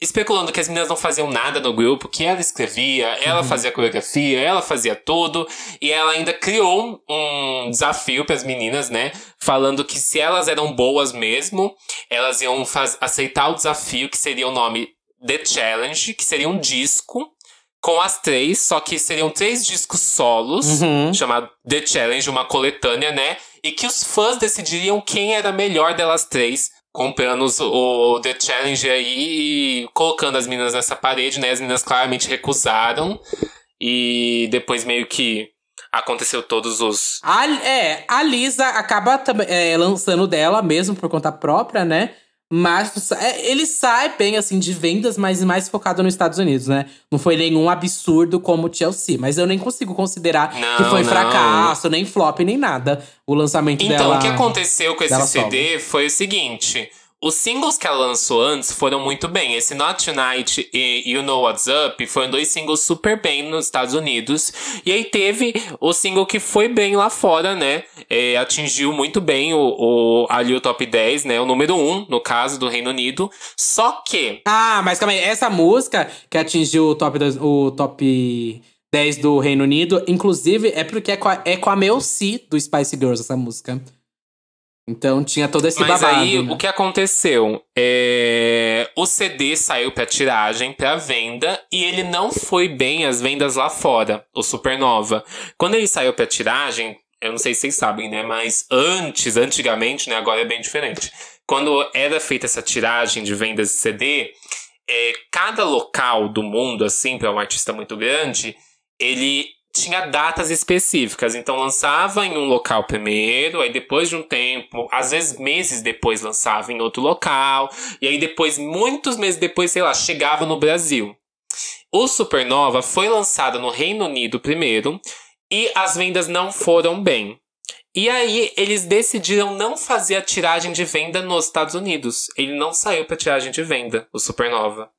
especulando que as meninas não faziam nada no grupo, que ela escrevia, ela fazia coreografia, ela fazia tudo, e ela ainda criou um desafio para as meninas, né, falando que se elas eram boas mesmo, elas iam aceitar o desafio que seria o nome The Challenge, que seria um disco com as três, só que seriam três discos solos, Uhum. chamado The Challenge, uma coletânea, né? E que os fãs decidiriam quem era a melhor delas três, comprando os- o The Challenge aí e colocando as meninas nessa parede, né? As meninas claramente recusaram. E depois meio que aconteceu todos os. A, é, a Lisa acaba é, lançando dela mesmo por conta própria, né? Mas é, ele sai bem, assim, de vendas, mas mais focado nos Estados Unidos, né? Não foi nenhum absurdo como o Chelsea. Mas eu nem consigo considerar não, que foi não. fracasso, nem flop, nem nada. O lançamento então, dela. Então, o que aconteceu com esse CD solo. foi o seguinte. Os singles que ela lançou antes foram muito bem. Esse Not Tonight e You Know What's Up foram dois singles super bem nos Estados Unidos. E aí teve o single que foi bem lá fora, né? É, atingiu muito bem o, o, ali o top 10, né? O número 1, no caso, do Reino Unido. Só que. Ah, mas calma aí. Essa música que atingiu o top, o top 10 do Reino Unido, inclusive, é porque é com a, é com a Mel C do Spice Girls, essa música. Então tinha todo esse Mas babado. aí, né? o que aconteceu? É... O CD saiu pra tiragem, pra venda, e ele não foi bem as vendas lá fora, o Supernova. Quando ele saiu pra tiragem, eu não sei se vocês sabem, né? Mas antes, antigamente, né? Agora é bem diferente. Quando era feita essa tiragem de vendas de CD, é, cada local do mundo, assim, para um artista muito grande, ele tinha datas específicas. Então lançava em um local primeiro, aí depois de um tempo, às vezes meses depois lançava em outro local, e aí depois, muitos meses depois, sei lá, chegava no Brasil. O Supernova foi lançado no Reino Unido primeiro, e as vendas não foram bem. E aí eles decidiram não fazer a tiragem de venda nos Estados Unidos. Ele não saiu para tiragem de venda, o Supernova.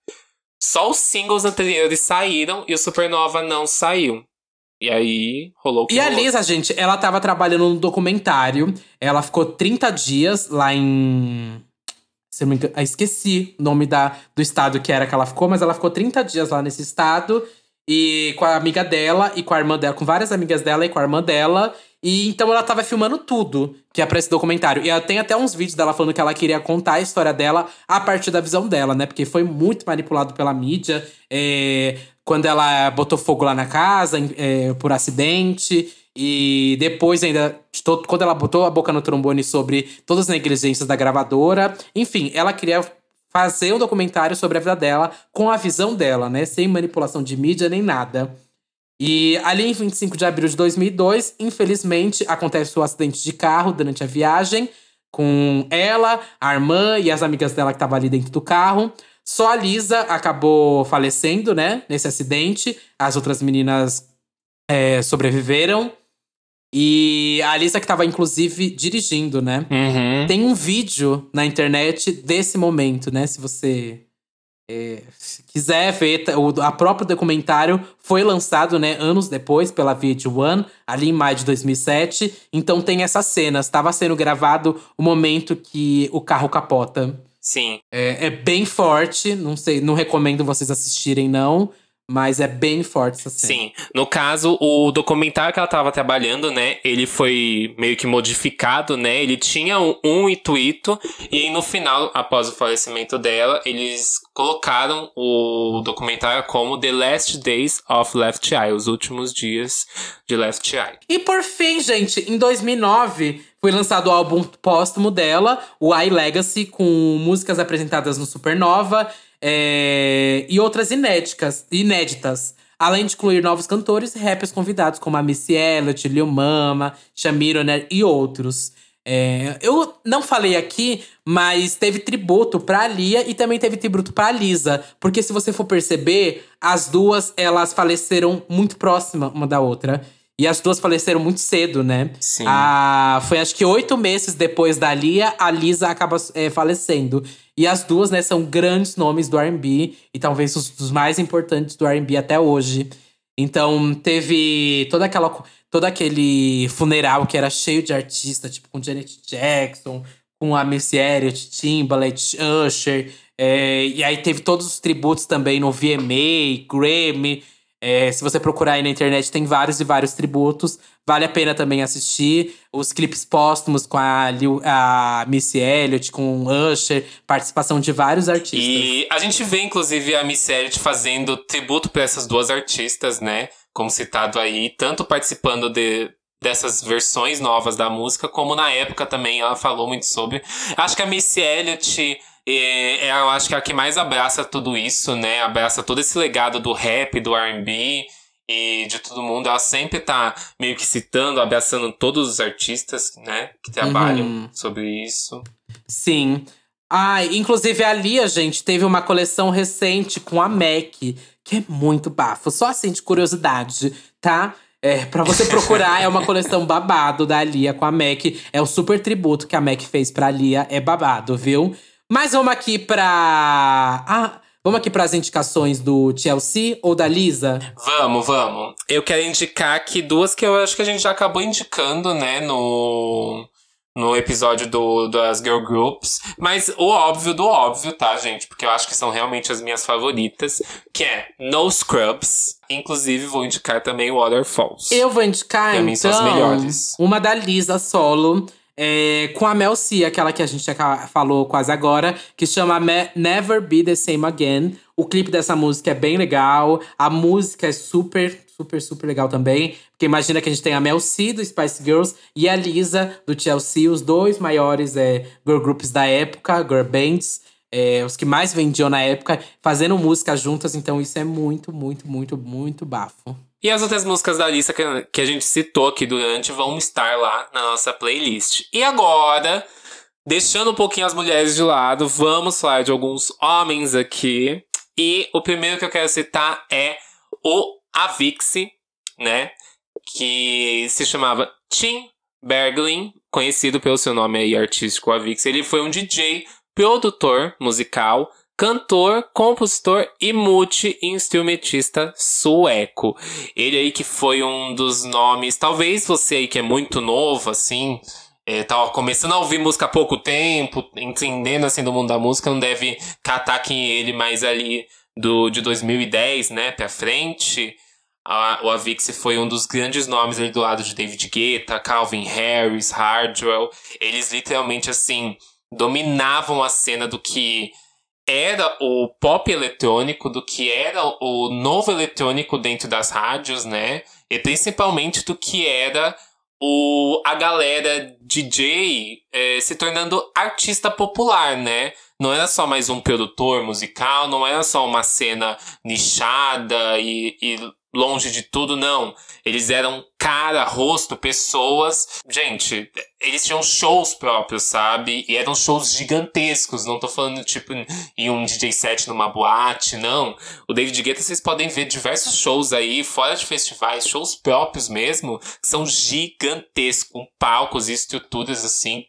Só os singles anteriores saíram e o Supernova não saiu. E aí rolou E a rolou. Lisa, gente, ela tava trabalhando no documentário. Ela ficou 30 dias lá em. Se eu me engano, ah, esqueci o nome da, do estado que era que ela ficou, mas ela ficou 30 dias lá nesse estado. E com a amiga dela e com a irmã dela, com várias amigas dela e com a irmã dela. E então ela tava filmando tudo que é pra esse documentário. E ela tem até uns vídeos dela falando que ela queria contar a história dela a partir da visão dela, né? Porque foi muito manipulado pela mídia. É, quando ela botou fogo lá na casa é, por acidente. E depois ainda, quando ela botou a boca no trombone sobre todas as negligências da gravadora. Enfim, ela queria fazer um documentário sobre a vida dela com a visão dela, né? Sem manipulação de mídia nem nada. E ali em 25 de abril de 2002, infelizmente, acontece o acidente de carro durante a viagem com ela, a irmã e as amigas dela que estavam ali dentro do carro. Só a Lisa acabou falecendo, né, nesse acidente. As outras meninas é, sobreviveram. E a Lisa que estava inclusive dirigindo, né? Uhum. Tem um vídeo na internet desse momento, né? Se você é, se quiser ver, tá, o a próprio documentário foi lançado, né, anos depois pela VH1, ali em maio de 2007. Então tem essas cenas. Estava sendo gravado o momento que o carro capota. Sim. É, é, bem forte, não sei, não recomendo vocês assistirem, não. Mas é bem forte essa cena. Sim. No caso, o documentário que ela tava trabalhando, né? Ele foi meio que modificado, né? Ele tinha um, um intuito. E aí, no final, após o falecimento dela, eles colocaram o documentário como The Last Days of Left Eye. Os últimos dias de Left Eye. E por fim, gente, em 2009 foi lançado o álbum póstumo dela, o I Legacy, com músicas apresentadas no Supernova é, e outras inéditas, inéditas. Além de incluir novos cantores e rappers convidados, como a Missy Elliott, Lil Mama, Shamiro né, e outros. É, eu não falei aqui, mas teve tributo pra Lia e também teve tributo pra Lisa. Porque se você for perceber, as duas, elas faleceram muito próxima uma da outra. E as duas faleceram muito cedo, né? Sim. Ah, foi acho que oito meses depois da Lia, a Lisa acaba é, falecendo. E as duas, né, são grandes nomes do R&B. E talvez os dos mais importantes do R&B até hoje. Então, teve toda aquela, todo aquele funeral que era cheio de artistas. Tipo, com Janet Jackson, com a Missy Elliott, Timbaland, Usher. É, e aí teve todos os tributos também no VMA, Grammy… É, se você procurar aí na internet, tem vários e vários tributos. Vale a pena também assistir. Os clipes póstumos com a, Lil, a Missy Elliott, com o Usher, participação de vários artistas. E a gente vê, inclusive, a Missy Elliott fazendo tributo para essas duas artistas, né? Como citado aí, tanto participando de, dessas versões novas da música, como na época também ela falou muito sobre. Acho que a Missy Elliott é, eu acho que é a que mais abraça tudo isso, né? Abraça todo esse legado do rap, do R&B. e de todo mundo. Ela sempre tá meio que citando, abraçando todos os artistas, né, que trabalham Uhum. sobre isso. Sim. Ah, inclusive a Lia, gente, teve uma coleção recente com a MAC, que é muito bafo. Só assim de curiosidade, tá? É, pra você procurar, é uma coleção babado da Lia com a MAC. É o super tributo que a MAC fez pra Lia, é babado, viu? Mas vamos aqui pra. Ah, vamos aqui pras indicações do Chelsea ou da Lisa? Vamos, vamos. Eu quero indicar aqui duas que eu acho que a gente já acabou indicando, né, no, no episódio do, das Girl Groups. Mas o óbvio do óbvio, tá, gente? Porque eu acho que são realmente as minhas favoritas. Que é No Scrubs. Inclusive, vou indicar também Waterfalls. Eu vou indicar, mim, são as então, melhores. uma da Lisa solo. É, com a Mel C, aquela que a gente falou quase agora, que chama Never Be the Same Again. O clipe dessa música é bem legal. A música é super, super, super legal também. Porque imagina que a gente tem a Mel C do Spice Girls e a Lisa do Chelsea, os dois maiores é, girl groups da época, girl bands. é, os que mais vendiam na época, fazendo música juntas. Então isso é muito, muito, muito, muito bafo. E as outras músicas da lista que, a gente citou aqui durante vão estar lá na nossa playlist. E agora, deixando um pouquinho as mulheres de lado, vamos falar de alguns homens aqui. E o primeiro que eu quero citar é o Avixi, né? Que se chamava Tim Berglin, conhecido pelo seu nome aí artístico Avixi. Ele foi um DJ, produtor musical, cantor, compositor e multi-instrumentista sueco. Ele aí que foi um dos nomes, talvez você aí que é muito novo, assim, é, começando a ouvir música há pouco tempo, entendendo assim do mundo da música, não deve catar quem é ele mais ali do, de 2010, né, pra frente. A, o Avixi foi um dos grandes nomes ali do lado de David Guetta, Calvin Harris, Hardwell. Eles literalmente, assim, dominavam a cena do que era o pop eletrônico, do que era o novo eletrônico dentro das rádios, né? E principalmente do que era o, a galera DJ eh, se tornando artista popular, né? Não era só mais um produtor musical, não era só uma cena nichada e, e longe de tudo, não. Eles eram cara, rosto, pessoas. Gente, eles tinham shows próprios, sabe? E eram shows gigantescos. Não tô falando, tipo, em um DJ set numa boate, não. O David Guetta, vocês podem ver diversos shows aí, fora de festivais, shows próprios mesmo, que são gigantescos, com palcos e estruturas, assim,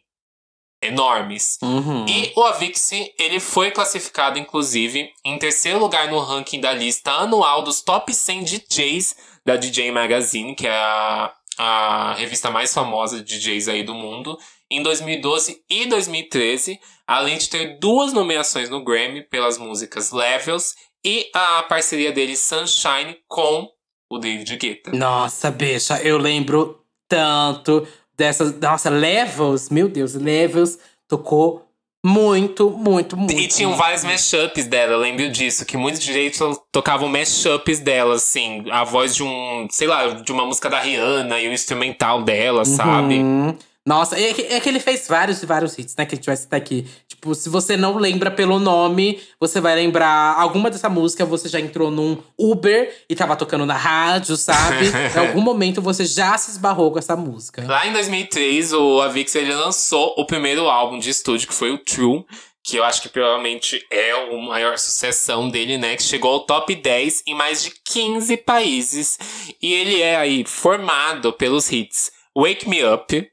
enormes. Uhum. E o Avixi, ele foi classificado, inclusive, em terceiro lugar no ranking da lista anual dos top 100 DJs da DJ Magazine, que é a, a revista mais famosa de DJs aí do mundo, em 2012 e 2013, além de ter duas nomeações no Grammy pelas músicas Levels e a parceria dele Sunshine com o David Guetta. Nossa, bicha, eu lembro tanto dessas. Nossa, Levels, meu Deus, Levels tocou muito, muito, muito. E tinham vários mashups dela, eu lembro disso, que muitos direitos tocavam mashups dela, assim, a voz de um, sei lá, de uma música da Rihanna e o instrumental dela, sabe? Nossa, é que, é que ele fez vários e vários hits, né? Que a gente vai citar aqui. Tipo, se você não lembra pelo nome, você vai lembrar alguma dessa música, você já entrou num Uber e tava tocando na rádio, sabe? em algum momento você já se esbarrou com essa música. Lá em 2003, o Avix ele lançou o primeiro álbum de estúdio, que foi o True, que eu acho que provavelmente é a maior sucessão dele, né? Que chegou ao top 10 em mais de 15 países. E ele é aí formado pelos hits Wake Me Up,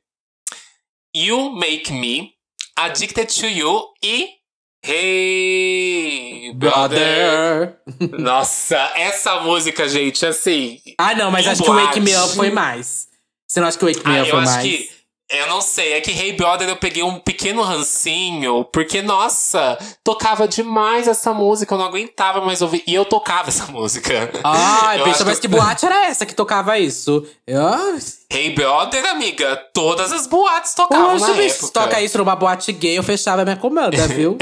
You Make Me, Addicted to You e Hey Brother. Nossa, essa música, gente, assim. Ah, não, mas acho que o Wake Me boate. Up foi mais. Você não acha que o Wake Me Ah, Up eu foi acho mais? que. Eu não sei, é que Hey Brother eu peguei um pequeno rancinho, porque, nossa, tocava demais essa música, eu não aguentava mais ouvir. E eu tocava essa música. Bicha, acho mas que boate era essa que tocava isso? Eu... Hey Brother, amiga, todas as boates tocavam Poxa, na bicho, época. se toca isso numa boate gay, eu fechava minha comanda, viu?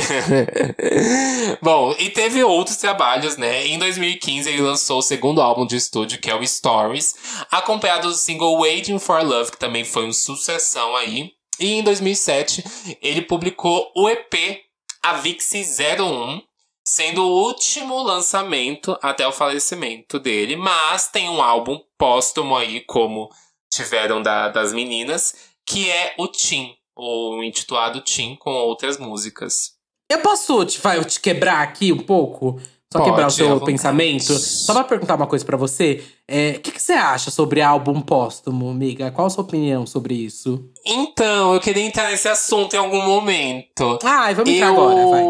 Bom, e teve outros trabalhos, né? Em 2015 ele lançou o segundo álbum de estúdio, que é o Stories, acompanhado do single Waiting for Love, que também foi uma sucessão aí. E em 2007 ele publicou o EP Avixi 01, sendo o último lançamento até o falecimento dele. Mas tem um álbum póstumo aí, como tiveram da, das meninas, que é o Tim, ou intitulado Tim, com outras músicas. Eu posso te, vai, te quebrar aqui um pouco? Só Pode, quebrar o seu pensamento? Só pra perguntar uma coisa pra você. é, O que, que você acha sobre álbum póstumo, amiga? Qual a sua opinião sobre isso? Então, eu queria entrar nesse assunto em algum momento. Ai, vamos entrar eu, agora, vai.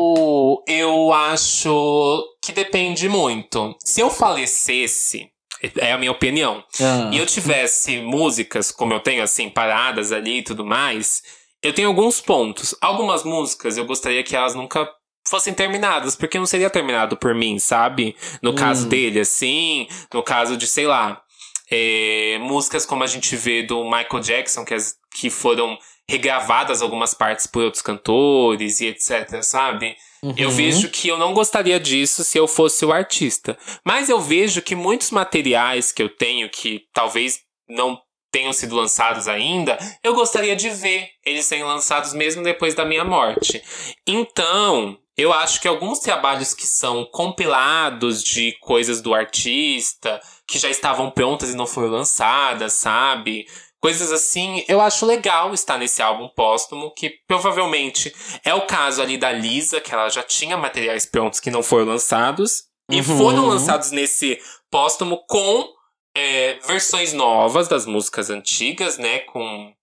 eu acho que depende muito. Se eu falecesse, é a minha opinião, Ah. e eu tivesse músicas, como eu tenho, assim, paradas ali e tudo mais, eu tenho alguns pontos. Algumas músicas eu gostaria que elas nunca fossem terminadas, porque não seria terminado por mim, sabe? No Hum. caso dele, assim, no caso de, sei lá, é, músicas como a gente vê do Michael Jackson, que, as- que foram regravadas algumas partes por outros cantores e etc, sabe? Eu Uhum. vejo que eu não gostaria disso se eu fosse o artista. Mas eu vejo que muitos materiais que eu tenho, que talvez não tenham sido lançados ainda, eu gostaria de ver eles serem lançados mesmo depois da minha morte. Então, eu acho que alguns trabalhos que são compilados de coisas do artista, que já estavam prontas e não foram lançadas, sabe? Coisas assim, eu acho legal estar nesse álbum póstumo, que provavelmente é o caso ali da Lisa, que ela já tinha materiais prontos que não foram lançados. E Uhum. foram lançados nesse póstumo com é, versões novas das músicas antigas, né? Com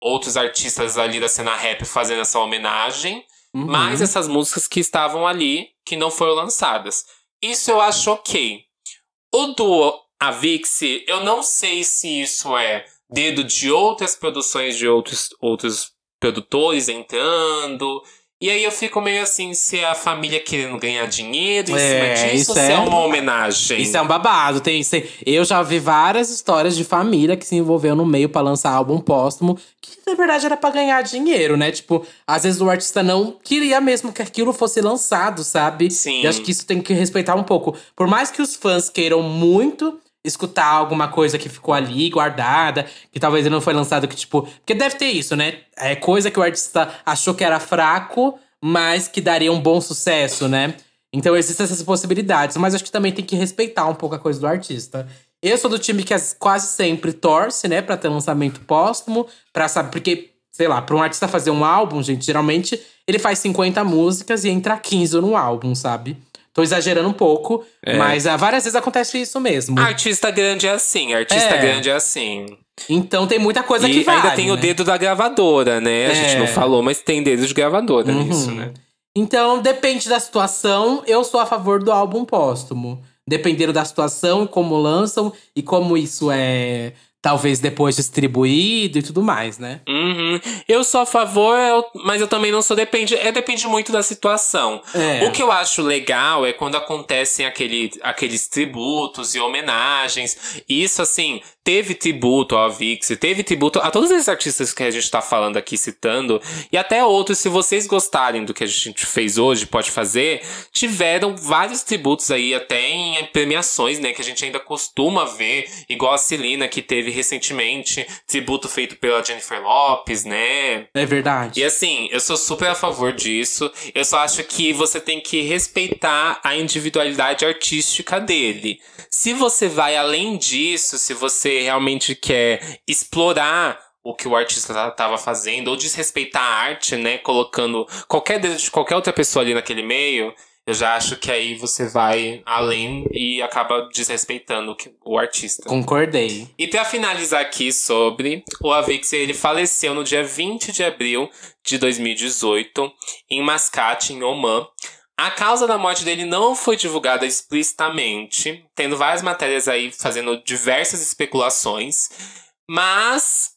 outros artistas ali da cena rap fazendo essa homenagem. Uhum. Mas essas músicas que estavam ali, que não foram lançadas. Isso eu acho ok. O do Avix, eu não sei se isso é dedo de outras produções de outros, outros produtores entrando. E aí eu fico meio assim, se é a família querendo ganhar dinheiro em É, cima disso, isso é é- uma homenagem. Isso é um babado. Tem, tem- eu já vi várias histórias de família que se envolveu no meio pra lançar álbum póstumo, que na verdade era pra ganhar dinheiro, né? Tipo, às vezes o artista não queria mesmo que aquilo fosse lançado, sabe? Sim. E acho que isso tem que respeitar um pouco. Por mais que os fãs queiram muito escutar alguma coisa que ficou ali guardada, que talvez não foi lançado, que tipo. Porque deve ter isso, né? É coisa que o artista achou que era fraco, mas que daria um bom sucesso, né? Então existem essas possibilidades, mas acho que também tem que respeitar um pouco a coisa do artista. Eu sou do time que as- quase sempre torce, né, pra ter lançamento póstumo, pra saber, porque, sei lá, pra um artista fazer um álbum, gente, geralmente ele faz 50 músicas e entra 15 no álbum, sabe? Tô exagerando um pouco, É. mas ah, várias vezes acontece isso mesmo. Artista grande é assim, artista É. grande é assim. Então tem muita coisa e que vale, ainda tem o né? dedo da gravadora, né? A gente É. não falou, mas tem dedo de gravadora Uhum. nisso, né? Então, depende da situação, eu sou a favor do álbum póstumo. Dependendo da situação, como lançam e como isso é talvez depois distribuído e tudo mais, né? Uhum. Eu sou a favor, mas eu também não sou depende. É depende muito da situação. É. O que eu acho legal é quando acontecem aquele, aqueles tributos e homenagens. Isso, assim, teve tributo ao Vix, teve tributo a todos esses artistas que a gente tá falando aqui, citando, e até outros, se vocês gostarem do que a gente fez hoje, pode fazer, tiveram vários tributos aí, até em premiações, né, que a gente ainda costuma ver, igual a Celina, que teve recentemente tributo feito pela Jennifer Lopes, né? É verdade. E assim, eu sou super a favor disso. Eu só acho que você tem que respeitar a individualidade artística dele. Se você vai além disso, se você realmente quer explorar o que o artista ta- tava fazendo, ou desrespeitar a arte, né? Colocando qualquer de qualquer outra pessoa ali naquele meio, eu já acho que aí você vai além e acaba desrespeitando o artista. Concordei. E pra finalizar aqui sobre o Avix, ele faleceu no dia 20 de abril de 2018 em Mascate, em Oman. A causa da morte dele não foi divulgada explicitamente, tendo várias matérias aí fazendo diversas especulações, mas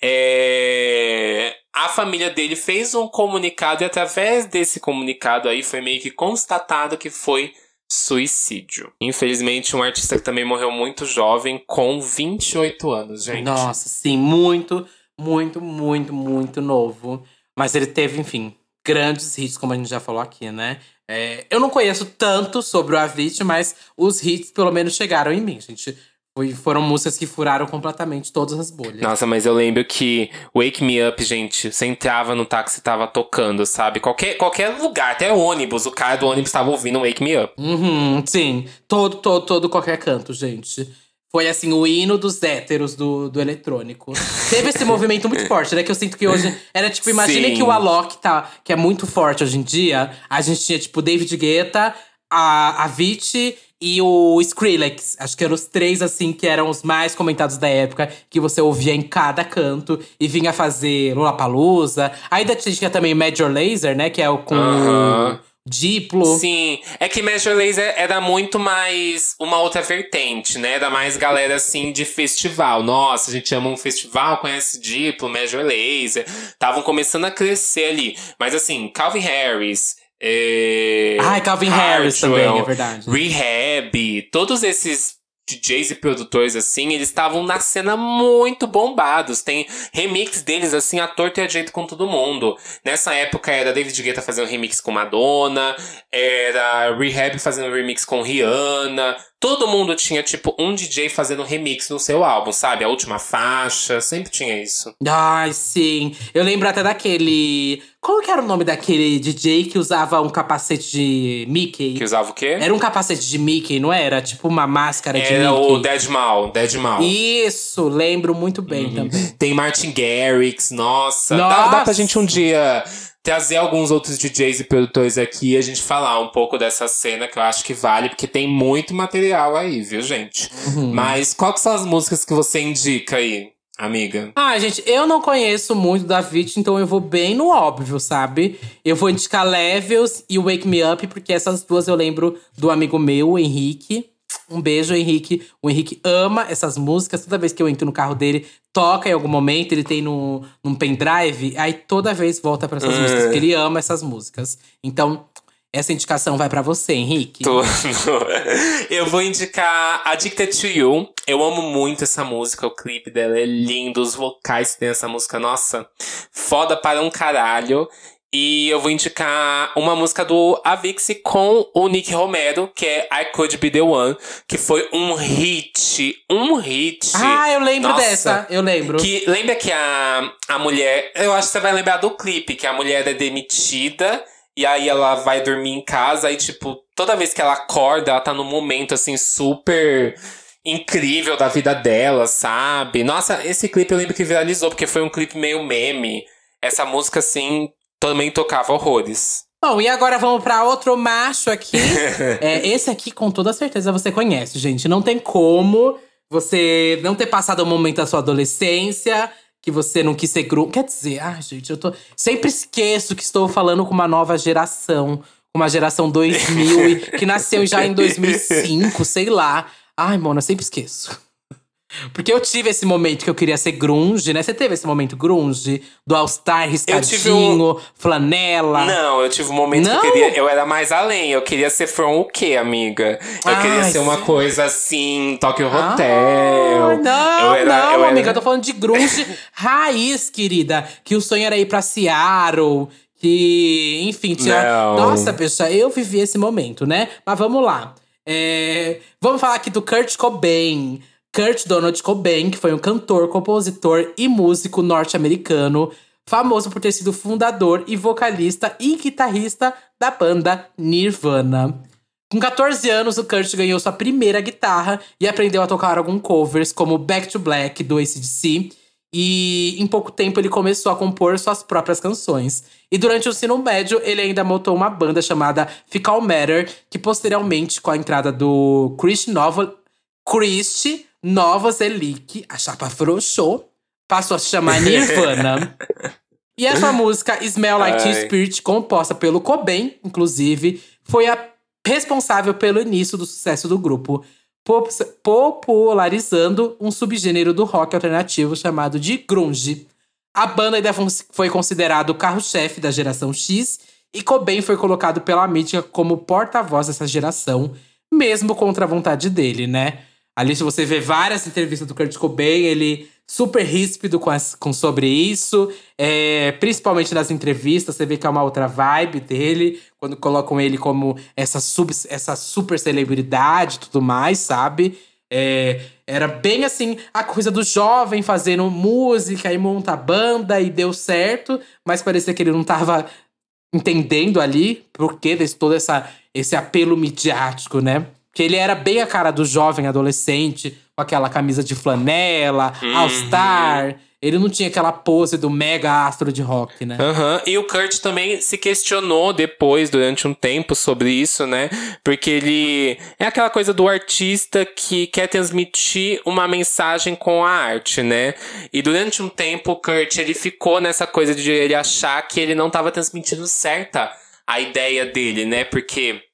é, a família dele fez um comunicado e através desse comunicado aí foi meio que constatado que foi suicídio. Infelizmente, um artista que também morreu muito jovem, com 28 anos, gente. Nossa, sim, muito, muito, muito, muito novo. Mas ele teve, enfim, grandes hits, como a gente já falou aqui, né? É, eu não conheço tanto sobre o Avicii, mas os hits pelo menos chegaram em mim, gente. Foi, foram músicas que furaram completamente todas as bolhas. Nossa, mas eu lembro que Wake Me Up, gente, você entrava no táxi e tava tocando, sabe? Qualquer, qualquer lugar, até ônibus, o cara do ônibus tava ouvindo Wake Me Up. Uhum, sim. Todo, todo, todo, qualquer canto, gente. Foi assim, o hino dos héteros do, do eletrônico. Teve esse movimento muito forte, né? Que eu sinto que hoje. Era tipo, imagine Sim. que o Alok tá, que é muito forte hoje em dia. A gente tinha, tipo, David Guetta, a, a Avicii e o Skrillex. Acho que eram os três, assim, que eram os mais comentados da época, que você ouvia em cada canto e vinha fazer Lollapalooza. Ainda tinha também Major Lazer, né? Que é o com Aham. o Diplo. Sim, é que Major Lazer era muito mais uma outra vertente, né? Era mais galera assim de festival. Nossa, a gente ama um festival, conhece Diplo, Major Lazer. Estavam começando a crescer ali. Mas assim, Calvin Harris. É... Ai, Calvin Harris também, é verdade. Rehab, todos esses DJs e produtores, assim, eles estavam na cena muito bombados. Tem remix deles, assim, a torta e a com todo mundo. Nessa época era David Guetta fazendo remix com Madonna, era Rehab fazendo remix com Rihanna. Todo mundo tinha, tipo, um DJ fazendo remix no seu álbum, sabe? A última faixa, sempre tinha isso. Ai, sim. Eu lembro até daquele. Qual que era o nome daquele DJ que usava um capacete de Mickey? Que usava o quê? Era um capacete de Mickey, não era? Tipo uma máscara de Era Mickey. o Deadmal, Deadmal. Isso, lembro muito bem Uhum. também. Tem Martin Garrix, nossa. Dá, Nossa! dá pra gente um dia trazer alguns outros DJs e produtores aqui e a gente falar um pouco dessa cena que eu acho que vale, porque tem muito material aí, viu, gente? Uhum. Mas qual que são as músicas que você indica aí, amiga? Ah, gente, eu não conheço muito da Avicii, então eu vou bem no óbvio, sabe? Eu vou indicar Levels e Wake Me Up, porque essas duas eu lembro do amigo meu, o Henrique. Um beijo, Henrique. O Henrique ama essas músicas. Toda vez que eu entro no carro dele, toca em algum momento. Ele tem no, num pendrive. Aí toda vez volta pra essas Ah. músicas, porque ele ama essas músicas. Então, essa indicação vai pra você, Henrique. Tudo. Eu vou indicar Addicted to You. Eu amo muito essa música, o clipe dela é lindo, os vocais que tem essa música, nossa, foda para um caralho. E eu vou indicar uma música do Avicii com o Nick Romero, que é I Could Be The One, que foi um hit, um hit. Ah, eu lembro Nossa. dessa. Eu lembro. Que lembra que a, a mulher. Eu acho que você vai lembrar do clipe, que a mulher é demitida e aí ela vai dormir em casa e, tipo, toda vez que ela acorda, ela tá num momento assim super incrível da vida dela, sabe? Nossa, esse clipe eu lembro que viralizou, porque foi um clipe meio meme. Essa música, assim, também tocava horrores. Bom, e agora vamos pra outro macho aqui. É, esse aqui, com toda certeza, você conhece, gente. Não tem como você não ter passado um momento da sua adolescência que você não quis ser grupo. Quer dizer, ah, gente, eu tô. Sempre esqueço que estou falando com uma nova geração. Uma geração 2000, e- que nasceu já em 2005, sei lá. Ai, eu sempre esqueço. Porque eu tive esse momento que eu queria ser grunge, né? Você teve esse momento grunge? Do All-Star riscadinho, um- flanela. Não, eu tive um momento Não? que eu queria. Eu era mais além. Eu queria ser from o quê, amiga? Eu Ai, queria ser uma coisa assim, Tokyo Ah, Hotel. não, eu era, não, eu era- amiga, eu tô falando de grunge raiz, querida. Que o sonho era ir pra Seattle, que, enfim, tinha. Não. Nossa, bicha, eu vivi esse momento, né? Mas vamos lá. É, Vamos falar aqui do Kurt Cobain. Kurt Donald Cobain, que foi um cantor, compositor e músico norte-americano, famoso por ter sido fundador e vocalista e guitarrista da banda Nirvana. Com 14 anos, o Kurt ganhou sua primeira guitarra e aprendeu a tocar alguns covers, como Back to Black, do ACDC. E em pouco tempo ele começou a compor suas próprias canções. E durante o ensino médio, ele ainda montou uma banda chamada Fecal Matter, que posteriormente, com a entrada do Chris Nova, Novoselic, a chapa afrouxou, passou a se chamar Nirvana. E essa música, Smell Like Teen. Spirit, composta pelo Cobain, inclusive, foi a responsável pelo início do sucesso do grupo, pop- popularizando um subgênero do rock alternativo chamado de grunge. A banda ainda foi considerado o carro-chefe da geração X e Cobain foi colocado pela mídia como porta-voz dessa geração, mesmo contra a vontade dele, né? Ali, você vê várias entrevistas do Kurt Cobain, ele super ríspido com, as- com sobre isso. É, principalmente nas entrevistas, você vê que é uma outra vibe dele. Quando colocam ele como essa, sub, essa super celebridade e tudo mais, sabe? É, era bem assim, a coisa do jovem fazendo música e monta banda e deu certo, mas parecia que ele não tava entendendo ali por que desse todo essa, esse apelo midiático, né? Que ele era bem a cara do jovem adolescente, com aquela camisa de flanela, uhum. all-star. Ele não tinha aquela pose do mega astro de rock, né? Uhum. E o Kurt também se questionou depois, durante um tempo, sobre isso, né? Porque ele é aquela coisa do artista que quer transmitir uma mensagem com a arte, né? E durante um tempo, o Kurt ele ficou nessa coisa de ele achar que ele não estava transmitindo certa a ideia dele, né? Porque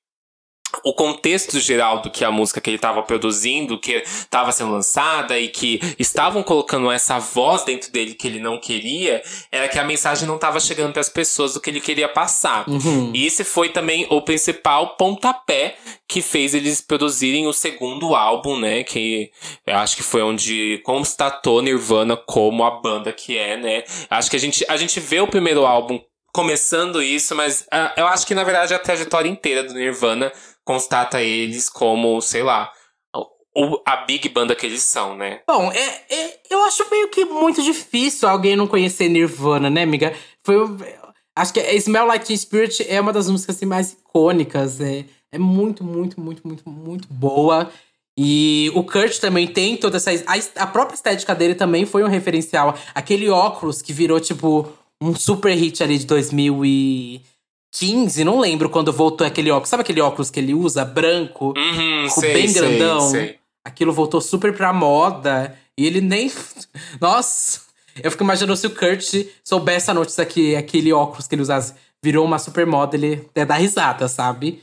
o contexto geral do que a música que ele estava produzindo, que estava sendo lançada e que estavam colocando essa voz dentro dele que ele não queria, era que a mensagem não estava chegando para as pessoas do que ele queria passar. Uhum. E esse foi também o principal pontapé que fez eles produzirem o segundo álbum, né? Que eu acho que foi onde constatou Nirvana como a banda que é, né? Acho que a gente, a gente vê o primeiro álbum começando isso, mas uh, eu acho que na verdade a trajetória inteira do Nirvana constata eles como, sei lá, o, a big banda que eles são, né? Bom, é, é, eu acho meio que muito difícil alguém não conhecer Nirvana, né, amiga? Foi, acho que Smell Like Teen Spirit é uma das músicas assim, mais icônicas. É, é muito, muito, muito, muito, muito boa. E o Kurt também tem toda essa. A, a própria estética dele também foi um referencial. Aquele óculos que virou, tipo, um super hit ali de 2000 e 15, não lembro quando voltou aquele óculos. Sabe aquele óculos que ele usa, branco? Uhum, sei, bem sei, grandão? Sei. Aquilo voltou super pra moda. E ele nem. Nossa! Eu fico imaginando se o Kurt soubesse a notícia que aquele óculos que ele usasse virou uma super moda, ele até dá risada, sabe?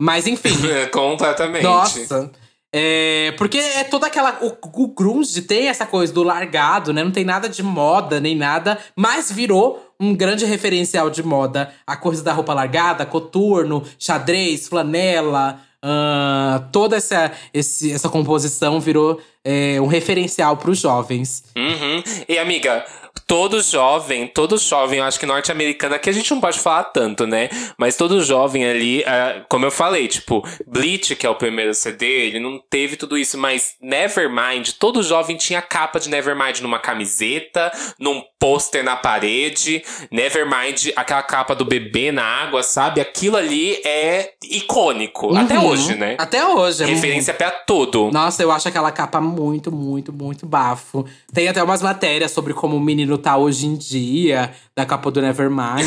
Mas enfim. Completamente. Nossa. É, porque é toda aquela. O, o grunge tem essa coisa do largado, né? Não tem nada de moda nem nada, mas virou um grande referencial de moda. A coisa da roupa largada, coturno, xadrez, flanela. Uh, toda essa, esse, essa composição virou é, um referencial para os jovens. Uhum. E amiga, todo jovem, todo jovem, eu acho que norte-americano, aqui a gente não pode falar tanto, né? Mas todo jovem ali, uh, como eu falei, tipo, Bleach, que é o primeiro CD, ele não teve tudo isso, mas Nevermind, todo jovem tinha capa de Nevermind numa camiseta, num pôster na parede, Nevermind, aquela capa do bebê na água, sabe? Aquilo ali é icônico. Uhum. Até hoje, né? Até hoje. É Referência muito... pra tudo. Nossa, eu acho aquela capa muito, muito, muito bafo. Tem até umas matérias sobre como o menino tá hoje em dia, da capa do Nevermind.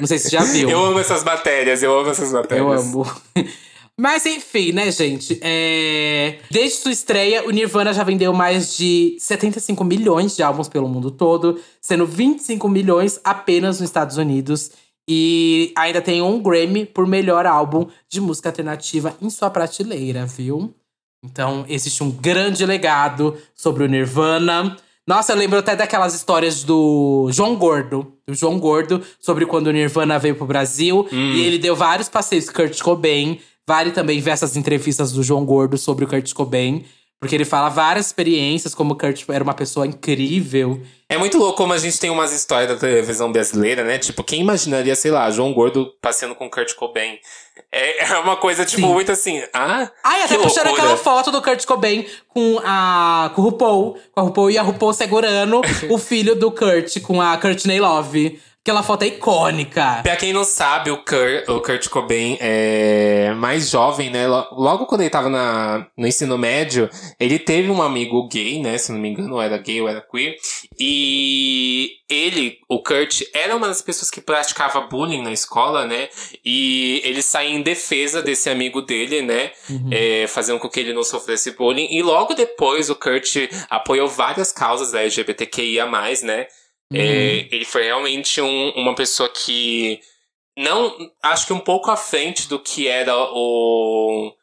Não sei se você já viu. Eu amo essas matérias, eu amo essas matérias. Eu amo. Mas enfim, né, gente? É... Desde sua estreia, o Nirvana já vendeu mais de 75 milhões de álbuns pelo mundo todo, sendo 25 milhões apenas nos Estados Unidos. E ainda tem um Grammy por melhor álbum de música alternativa em sua prateleira, viu? Então, existe um grande legado sobre o Nirvana. Nossa, eu lembro até daquelas histórias do João Gordo. Do João Gordo, sobre quando o Nirvana veio pro Brasil. Hum. E ele deu vários passeios com Kurt Cobain. Vale também ver essas entrevistas do João Gordo sobre o Kurt Cobain. Porque ele fala várias experiências, como o Kurt era uma pessoa incrível. É muito louco como a gente tem umas histórias da televisão brasileira, né? Tipo, quem imaginaria, sei lá, João Gordo passeando com Kurt Cobain? É, é uma coisa, tipo, Sim. muito assim. Ah, Ai, até puxaram aquela foto do Kurt Cobain com a com o RuPaul. Com a RuPaul e a RuPaul segurando o filho do Kurt com a Courtney Love. Aquela foto é icônica. Pra quem não sabe, o Kurt, o Kurt Cobain é mais jovem, né? Logo quando ele tava na, no ensino médio, ele teve um amigo gay, né? Se não me engano, ou era gay ou era queer. E ele, o Kurt, era uma das pessoas que praticava bullying na escola, né? E ele saía em defesa desse amigo dele, né? Uhum. É, fazendo com que ele não sofresse bullying. E logo depois, o Kurt apoiou várias causas da LGBTQIA, né? É, uhum. É, ele foi realmente um, uma pessoa que não acho que um pouco à frente do que era o,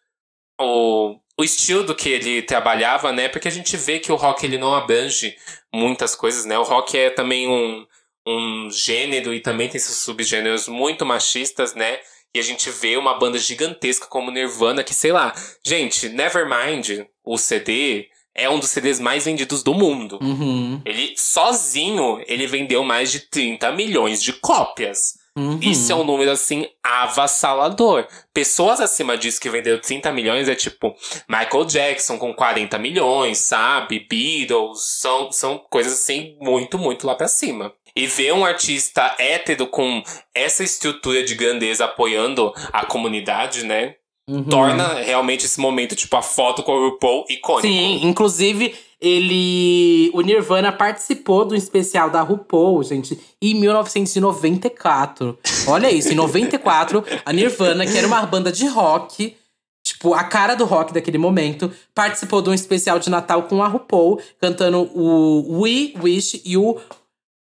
o, o estilo do que ele trabalhava, né? Porque a gente vê que o rock ele não abrange muitas coisas, né? O rock é também um, um gênero e também tem seus subgêneros muito machistas, né? E a gente vê uma banda gigantesca como Nirvana, que sei lá, gente, Nevermind, o CD, é um dos CDs mais vendidos do mundo. Uhum. Ele sozinho, ele vendeu mais de 30 milhões de cópias. Uhum. Isso é um número, assim, avassalador. Pessoas acima disso que venderam 30 milhões é tipo Michael Jackson com 40 milhões, sabe? Beatles, são, são coisas assim muito, muito lá pra cima. E ver um artista hétero com essa estrutura de grandeza apoiando a comunidade, né? Uhum. Torna realmente esse momento, tipo, a foto com o RuPaul icônico. Sim, inclusive ele. O Nirvana participou do especial da RuPaul, gente, em 1994. Olha isso, em 94, a Nirvana, que era uma banda de rock, tipo, a cara do rock daquele momento, participou de um especial de Natal com a RuPaul, cantando o We Wish e o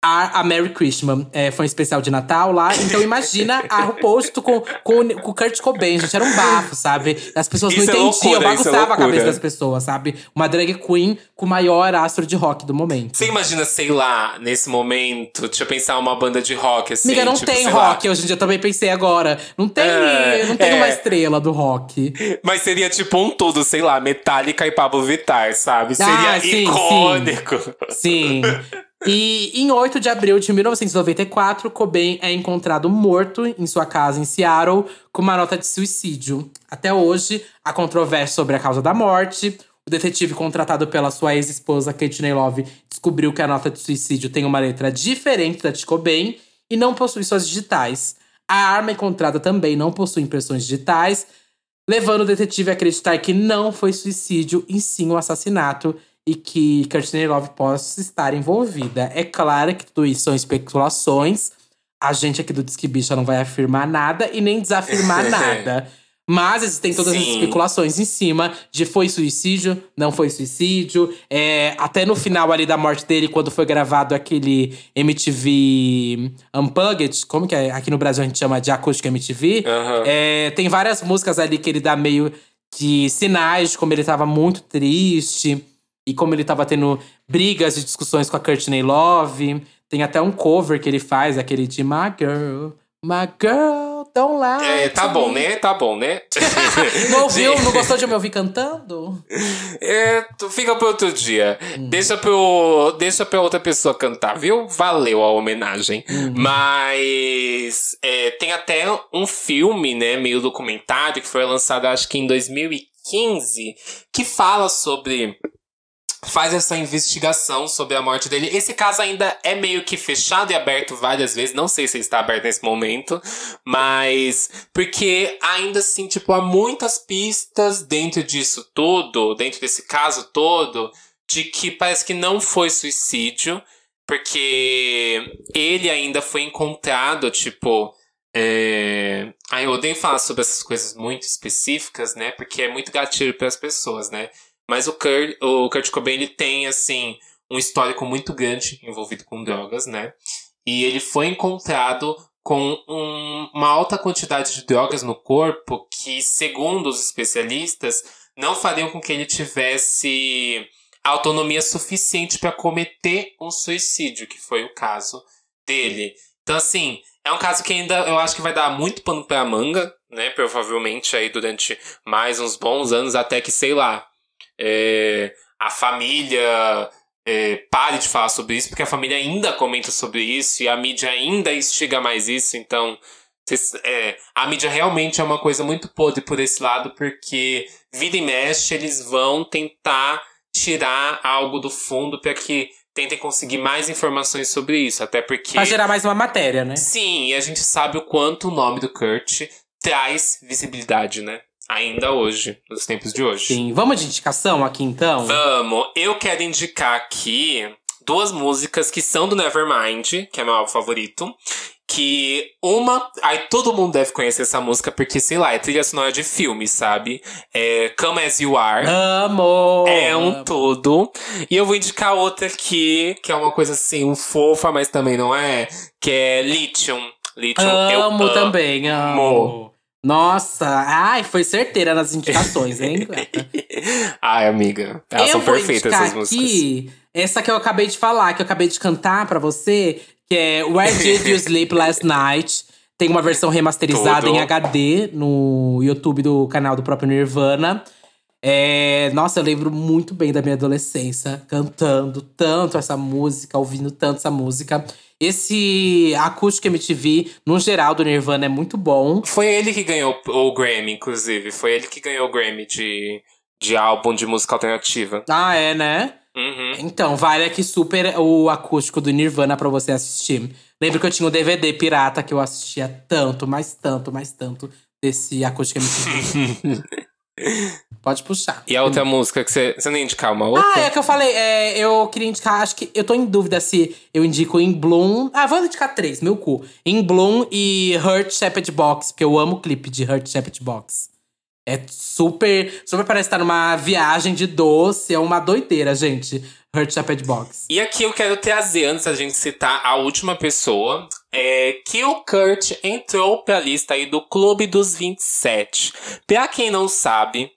a, a Merry Christmas. É, foi um especial de Natal lá. Então imagina a RuPaul com, com, com o Kurt Cobain, gente. Era um bafo, sabe? As pessoas isso não é entendiam, loucura, bagunçava é a cabeça das pessoas, sabe? Uma drag queen com o maior astro de rock do momento. Você imagina, sei lá, nesse momento, deixa eu pensar uma banda de rock, assim. Amiga, não tipo, tem rock, lá. hoje em dia também pensei agora. Não tem, é, não tem é. uma estrela do rock. Mas seria tipo um tudo, sei lá, Metallica e Pablo Vittar, sabe? Seria ah, sim, icônico. Sim. sim. E em 8 de abril de 1994, Cobain é encontrado morto em sua casa em Seattle com uma nota de suicídio. Até hoje, há controvérsia sobre a causa da morte. O detetive contratado pela sua ex-esposa, Courtney Love, descobriu que a nota de suicídio tem uma letra diferente da de Cobain e não possui suas digitais. A arma encontrada também não possui impressões digitais, levando o detetive a acreditar que não foi suicídio, e sim um assassinato e que Courtney Love possa estar envolvida. É claro que tudo isso são especulações. A gente aqui do Disque Bicha não vai afirmar nada e nem desafirmar nada. Mas existem todas Sim. as especulações em cima de foi suicídio, não foi suicídio. É, até no final ali da morte dele, quando foi gravado aquele MTV Unplugged, como que é? Aqui no Brasil a gente chama de acústica MTV. Uhum. É, tem várias músicas ali que ele dá meio de sinais de como ele estava muito triste. E como ele tava tendo brigas e discussões com a Courtney Love. Tem até um cover que ele faz, aquele de My Girl, My Girl, Don't Lie. É, tá bom, né? Tá bom, né? não ouviu? Não gostou de me ouvir cantando? É, fica pro outro dia. Hum. Deixa, pro, deixa pra outra pessoa cantar, viu? Valeu a homenagem. Hum. Mas é, tem até um filme, né? Meio documentário, que foi lançado acho que em 2015, que fala sobre faz essa investigação sobre a morte dele. Esse caso ainda é meio que fechado e aberto várias vezes. Não sei se está aberto nesse momento, mas porque ainda assim, tipo, há muitas pistas dentro disso tudo, dentro desse caso todo, de que parece que não foi suicídio, porque ele ainda foi encontrado, tipo. É... Ai, eu odeio falar sobre essas coisas muito específicas, né? Porque é muito gatilho para as pessoas, né? Mas o Kurt, o Kurt Cobain ele tem assim um histórico muito grande envolvido com drogas, né? E ele foi encontrado com um, uma alta quantidade de drogas no corpo que, segundo os especialistas, não fariam com que ele tivesse autonomia suficiente para cometer um suicídio, que foi o caso dele. Então, assim, é um caso que ainda eu acho que vai dar muito pano pra manga, né? Provavelmente aí durante mais uns bons anos, até que, sei lá, é, a família é, pare de falar sobre isso, porque a família ainda comenta sobre isso e a mídia ainda instiga mais isso, então. É, a mídia realmente é uma coisa muito podre por esse lado, porque vida e mexe, eles vão tentar tirar algo do fundo para que tentem conseguir mais informações sobre isso. Até porque. Pra gerar mais uma matéria, né? Sim, e a gente sabe o quanto o nome do Kurt traz visibilidade, né? Ainda hoje, nos tempos de hoje. Sim. Vamos de indicação aqui então? Vamos. Eu quero indicar aqui duas músicas que são do Nevermind, que é meu álbum favorito. Que uma. Aí todo mundo deve conhecer essa música, porque, sei lá, é trilha sonora de filme, sabe? É Come As You Are. Amo! É um todo. E eu vou indicar outra aqui, que é uma coisa assim, um fofa, mas também não é. Que é Lithium. Lithium. Amo eu amo também, amo. Nossa, ai, foi certeira nas indicações, hein? ai, amiga. Elas eu são perfeitas essas músicas. Aqui, essa que eu acabei de falar, que eu acabei de cantar para você, que é Where Did You Sleep Last Night? Tem uma versão remasterizada Tudo. em HD no YouTube do canal do próprio Nirvana. É, nossa, eu lembro muito bem da minha adolescência, cantando tanto essa música, ouvindo tanto essa música. Esse acústico MTV, no geral, do Nirvana é muito bom. Foi ele que ganhou o Grammy, inclusive. Foi ele que ganhou o Grammy de, de álbum de música alternativa. Ah, é, né? Uhum. Então, vale aqui super o acústico do Nirvana pra você assistir. Lembro que eu tinha um DVD pirata que eu assistia tanto, mais tanto, mais tanto desse acústico MTV. Pode puxar. E a outra música que você. Você nem indicar uma outra? Ah, é que eu falei, é, eu queria indicar, acho que eu tô em dúvida se eu indico In Bloom. Ah, vou indicar três, meu cu. In Bloom e Hurt Shepherd Box, porque eu amo o clipe de Hurt Shepherd Box. É super. Super parece estar numa viagem de doce. É uma doideira, gente. Hurt Shepherd Box. E aqui eu quero trazer, antes da gente citar a última pessoa, é que o Kurt entrou pra lista aí do Clube dos 27. Pra quem não sabe,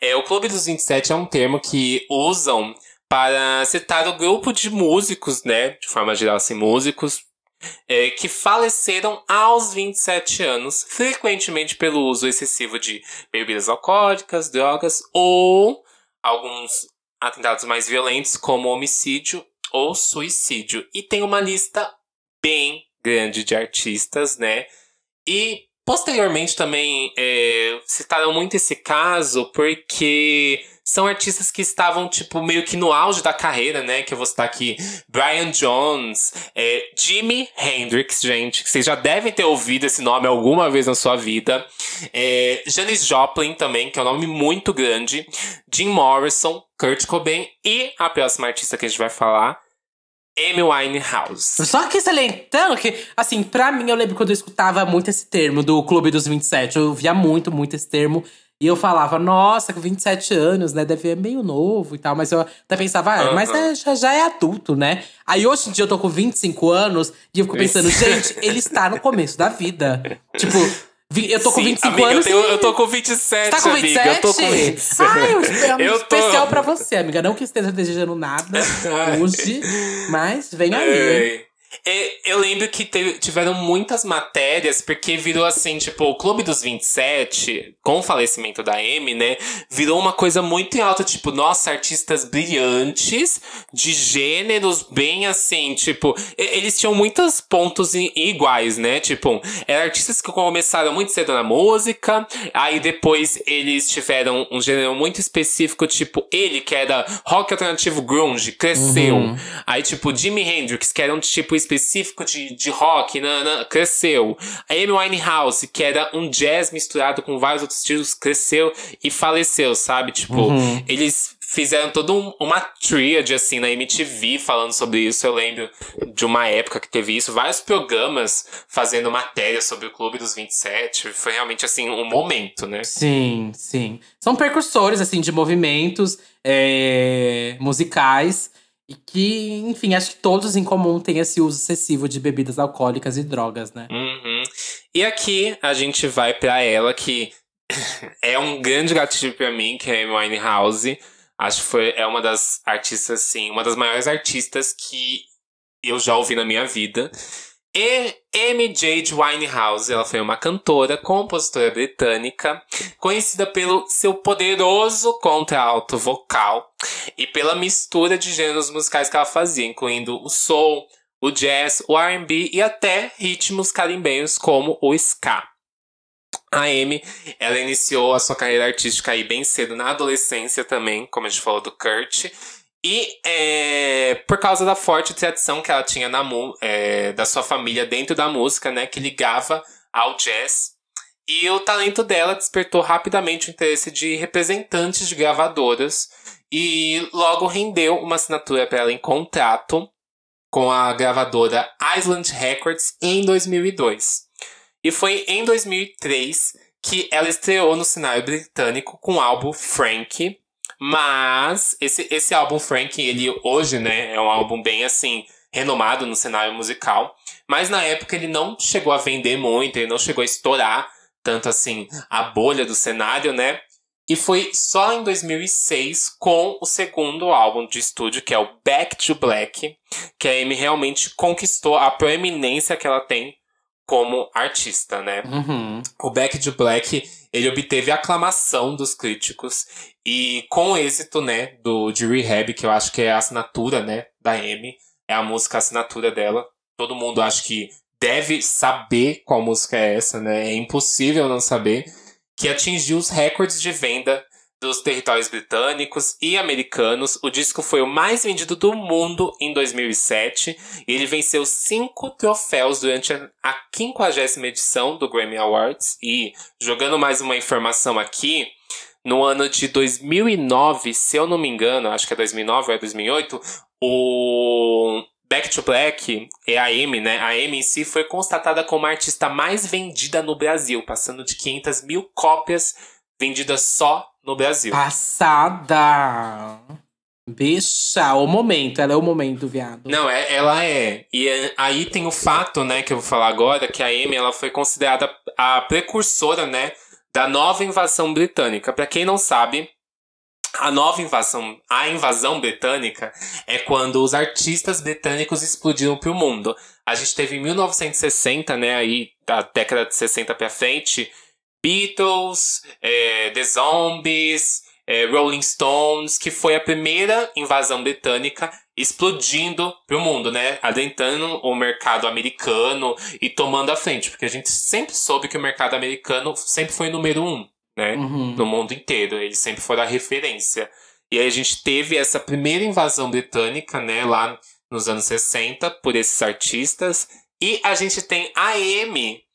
é, o Clube dos 27 é um termo que usam para citar o grupo de músicos, né? De forma geral, assim, músicos é, que faleceram aos 27 anos, frequentemente pelo uso excessivo de bebidas alcoólicas, drogas ou alguns atentados mais violentos, como homicídio ou suicídio. E tem uma lista bem grande de artistas, né? E posteriormente também é, citaram muito esse caso porque são artistas que estavam, tipo, meio que no auge da carreira, né? Que eu vou citar aqui. Brian Jones, é, Jimi Hendrix, gente. Que vocês já devem ter ouvido esse nome alguma vez na sua vida. É, Janis Joplin também, que é um nome muito grande. Jim Morrison, Kurt Cobain e a próxima artista que a gente vai falar, Amy Winehouse. Só que salientando que, assim, pra mim, eu lembro quando eu escutava muito esse termo do Clube dos 27. Eu via muito, muito esse termo. E eu falava, nossa, com 27 anos, né? Deve ser meio novo e tal. Mas eu até pensava, ah, mas é, já, já é adulto, né? Aí hoje em dia eu tô com 25 anos e eu fico pensando, gente, ele está no começo da vida. Tipo, eu tô com 25 amiga, anos. Eu, tenho, eu tô com 27, tá com 27? amiga. Eu tô com 27. Ai, eu espero um Eu tô- especial pra você, amiga. Não que esteja desejando nada hoje, mas vem aí. Eu lembro que teve- tiveram muitas matérias, porque virou assim, tipo, o Clube dos 27, com o falecimento da Amy, né? Virou uma coisa muito em alta, tipo, nossa, artistas brilhantes, de gêneros bem assim, tipo, eles tinham muitos pontos iguais, né? Tipo, eram artistas que começaram muito cedo na música, aí depois eles tiveram um gênero muito específico, tipo, ele que era rock alternativo grunge, cresceu. Uhum. Aí, tipo, Jimi Hendrix, que era um tipo específico de, de rock, cresceu. A Amy Winehouse, que era um jazz misturado com vários outros estilos, cresceu e faleceu, sabe? Tipo, Uhum. eles fizeram toda um- uma tríade, assim, na MTV falando sobre isso. Eu lembro de uma época que teve isso. Vários programas fazendo matéria sobre o Clube dos 27. Foi realmente, assim, um momento, né? Sim, sim. São percursores, assim, de movimentos é, musicais. E que, enfim, acho que todos em comum têm esse uso excessivo de bebidas alcoólicas e drogas, né? Uhum. E aqui a gente vai pra ela que é um grande gatilho pra mim, que é a Amy Winehouse. Acho que foi, é uma das artistas, assim, uma das maiores artistas que eu já ouvi na minha vida. E Jade Winehouse, ela foi uma cantora, compositora britânica, conhecida pelo seu poderoso contralto vocal e pela mistura de gêneros musicais que ela fazia, incluindo o soul, o jazz, o R&B e até ritmos caribenhos como o ska. A Amy, ela iniciou a sua carreira artística aí bem cedo na adolescência também, como a gente falou do Kurt. E é, por causa da forte tradição que ela tinha na, é, da sua família dentro da música, né, que ligava ao jazz. E o talento dela despertou rapidamente o interesse de representantes de gravadoras e logo rendeu uma assinatura para ela em contrato com a gravadora Island Records em 2002. E foi em 2003 que ela estreou no cenário britânico com o álbum Frank. Mas esse, esse álbum Frank, ele hoje, né, é um álbum bem assim, renomado no cenário musical. Mas na época ele não chegou a vender muito, ele não chegou a estourar tanto assim a bolha do cenário, né? E foi só em 2006, com o segundo álbum de estúdio, que é o Back to Black, que a Amy realmente conquistou a proeminência que ela tem como artista, né? Uhum. O Back to Black, ele obteve aclamação dos críticos e com êxito, né, do de Rehab, que eu acho que é a assinatura, né, da Amy, é a música assinatura dela. Todo mundo acho que deve saber qual música é essa, né? É impossível não saber que atingiu os recordes de venda dos territórios britânicos e americanos. O disco foi o mais vendido do mundo em 2007 e ele venceu cinco troféus durante a 50 edição do Grammy Awards. E jogando mais uma informação aqui, no ano de 2009, se eu não me engano, acho que é 2009 ou é 2008, o Back to Black é a Amy, né? A Amy em si foi constatada como a artista mais vendida no Brasil, passando de 500 mil cópias vendidas só no Brasil. Passada! Bicha, o momento, ela é o momento, viado. Não, é, ela é. E é, aí tem o fato, né, que eu vou falar agora, que a Amy ela foi considerada a precursora, né, da nova invasão britânica. Para quem não sabe, a nova invasão, a invasão britânica é quando os artistas britânicos explodiram para o mundo. A gente teve em 1960, né, aí da década de 60 para frente, Beatles, é, The Zombies, é, Rolling Stones, que foi a primeira invasão britânica explodindo pro mundo, né? Adentrando o mercado americano e tomando a frente, porque a gente sempre soube que o mercado americano sempre foi número um, né? Uhum. No mundo inteiro, ele sempre foi a referência. E aí a gente teve essa primeira invasão britânica, né? Lá nos anos 60, por esses artistas. E a gente tem a Amy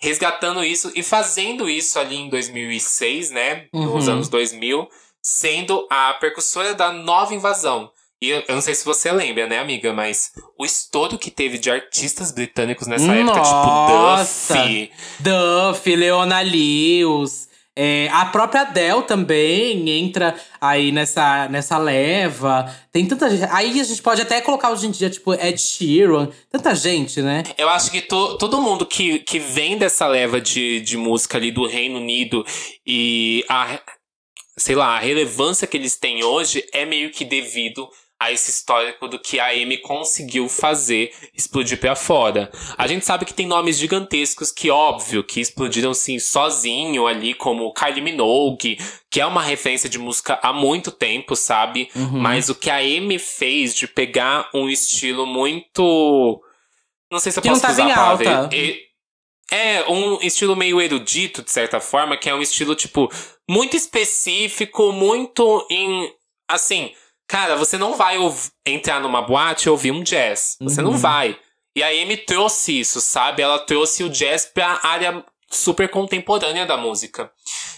resgatando isso e fazendo isso ali em 2006, né? Uhum. Nos anos 2000, sendo a percussora da nova invasão. E eu, eu, não sei se você lembra, né, amiga? Mas o estouro que teve de artistas britânicos nessa Nossa. época, tipo Duffy. Duffy, Leona Lewis. É, a própria Adele também entra aí nessa, nessa leva. Tem tanta gente. Aí a gente pode até colocar hoje em dia, tipo, Ed Sheeran. Tanta gente, né? Eu acho que to, todo mundo que, que vem dessa leva de, de música ali do Reino Unido e a, sei lá, a relevância que eles têm hoje é meio que devido a esse histórico do que a Amy conseguiu fazer explodir para fora. A gente sabe que tem nomes gigantescos que, óbvio, que explodiram sim sozinho ali, como Kylie Minogue, que é uma referência de música há muito tempo, sabe? Uhum. Mas o que a Amy fez de pegar um estilo muito. Não sei se eu que posso não usar a palavra. É, um estilo meio erudito, de certa forma, que é um estilo, tipo, muito específico, muito em. Assim, Cara, você não vai entrar numa boate e ouvir um jazz. Você uhum. não vai. E a Amy trouxe isso, sabe? Ela trouxe o jazz pra área super contemporânea da música.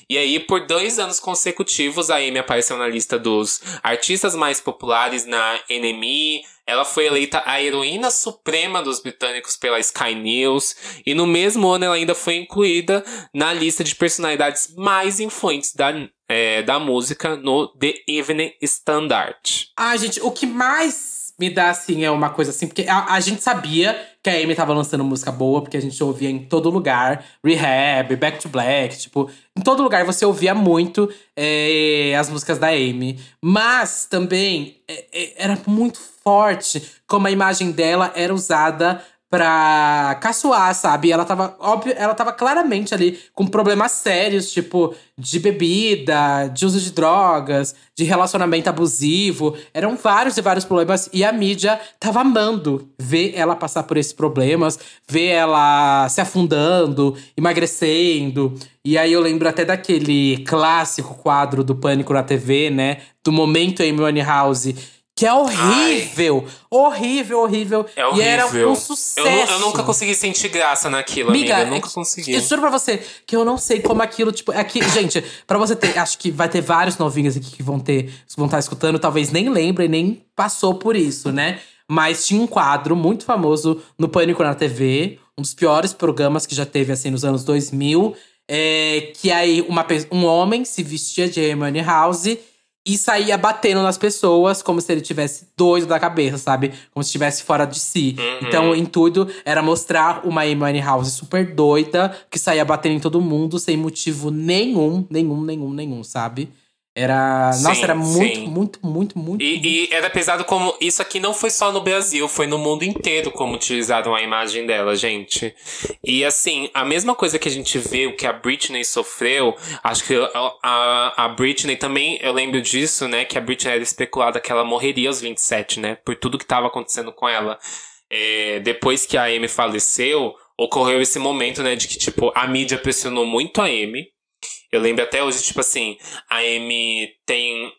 E aí, por dois anos consecutivos, a Amy apareceu na lista dos artistas mais populares na NME. Ela foi eleita a heroína suprema dos britânicos pela Sky News. E no mesmo ano, ela ainda foi incluída na lista de personalidades mais influentes da é, da música no The Evening Standard. Ah, gente, o que mais me dá, assim, é uma coisa assim, porque a, a gente sabia que a Amy tava lançando música boa, porque a gente ouvia em todo lugar. Rehab, Back to Black, tipo, em todo lugar você ouvia muito é, as músicas da Amy. Mas também é, é era muito forte como a imagem dela era usada pra caçoar, sabe? Ela tava, óbvio, ela tava claramente ali com problemas sérios, tipo, de bebida, de uso de drogas, de relacionamento abusivo. Eram vários e vários problemas. E a mídia tava amando ver ela passar por esses problemas, ver ela se afundando, emagrecendo. E aí eu lembro até daquele clássico quadro do Pânico na TV, né? Do momento Amy House que é horrível. Ai. Horrível, horrível. É horrível. E era um sucesso. Eu, eu, nunca consegui sentir graça naquilo, amiga. amiga. Eu nunca consegui. Eu juro pra você que eu não sei como aquilo, tipo. Aqui, é gente, pra você ter. Acho que vai ter vários novinhos aqui que vão ter. vão estar escutando, talvez nem lembrem, nem passou por isso, né? Mas tinha um quadro muito famoso no Pânico na TV, um dos piores programas que já teve, assim, nos anos 2000. É, que aí uma, um homem se vestia de Amy House e saía batendo nas pessoas como se ele tivesse doido da cabeça, sabe? Como se estivesse fora de si. Uhum. Então, o intuito era mostrar uma Amy House super doida, que saía batendo em todo mundo sem motivo nenhum, nenhum, nenhum, nenhum, sabe? Era. Sim, nossa, era muito, sim. muito, muito, muito. E, e era pesado como. Isso aqui não foi só no Brasil, foi no mundo inteiro como utilizaram a imagem dela, gente. E assim, a mesma coisa que a gente vê, o que a Britney sofreu, acho que a, a, Britney também, eu lembro disso, né? Que a Britney era especulada que ela morreria aos 27, né? Por tudo que tava acontecendo com ela. É, depois que a Amy faleceu, ocorreu esse momento, né? De que, tipo, a mídia pressionou muito a Amy. Eu lembro até hoje, tipo assim, a Amy tem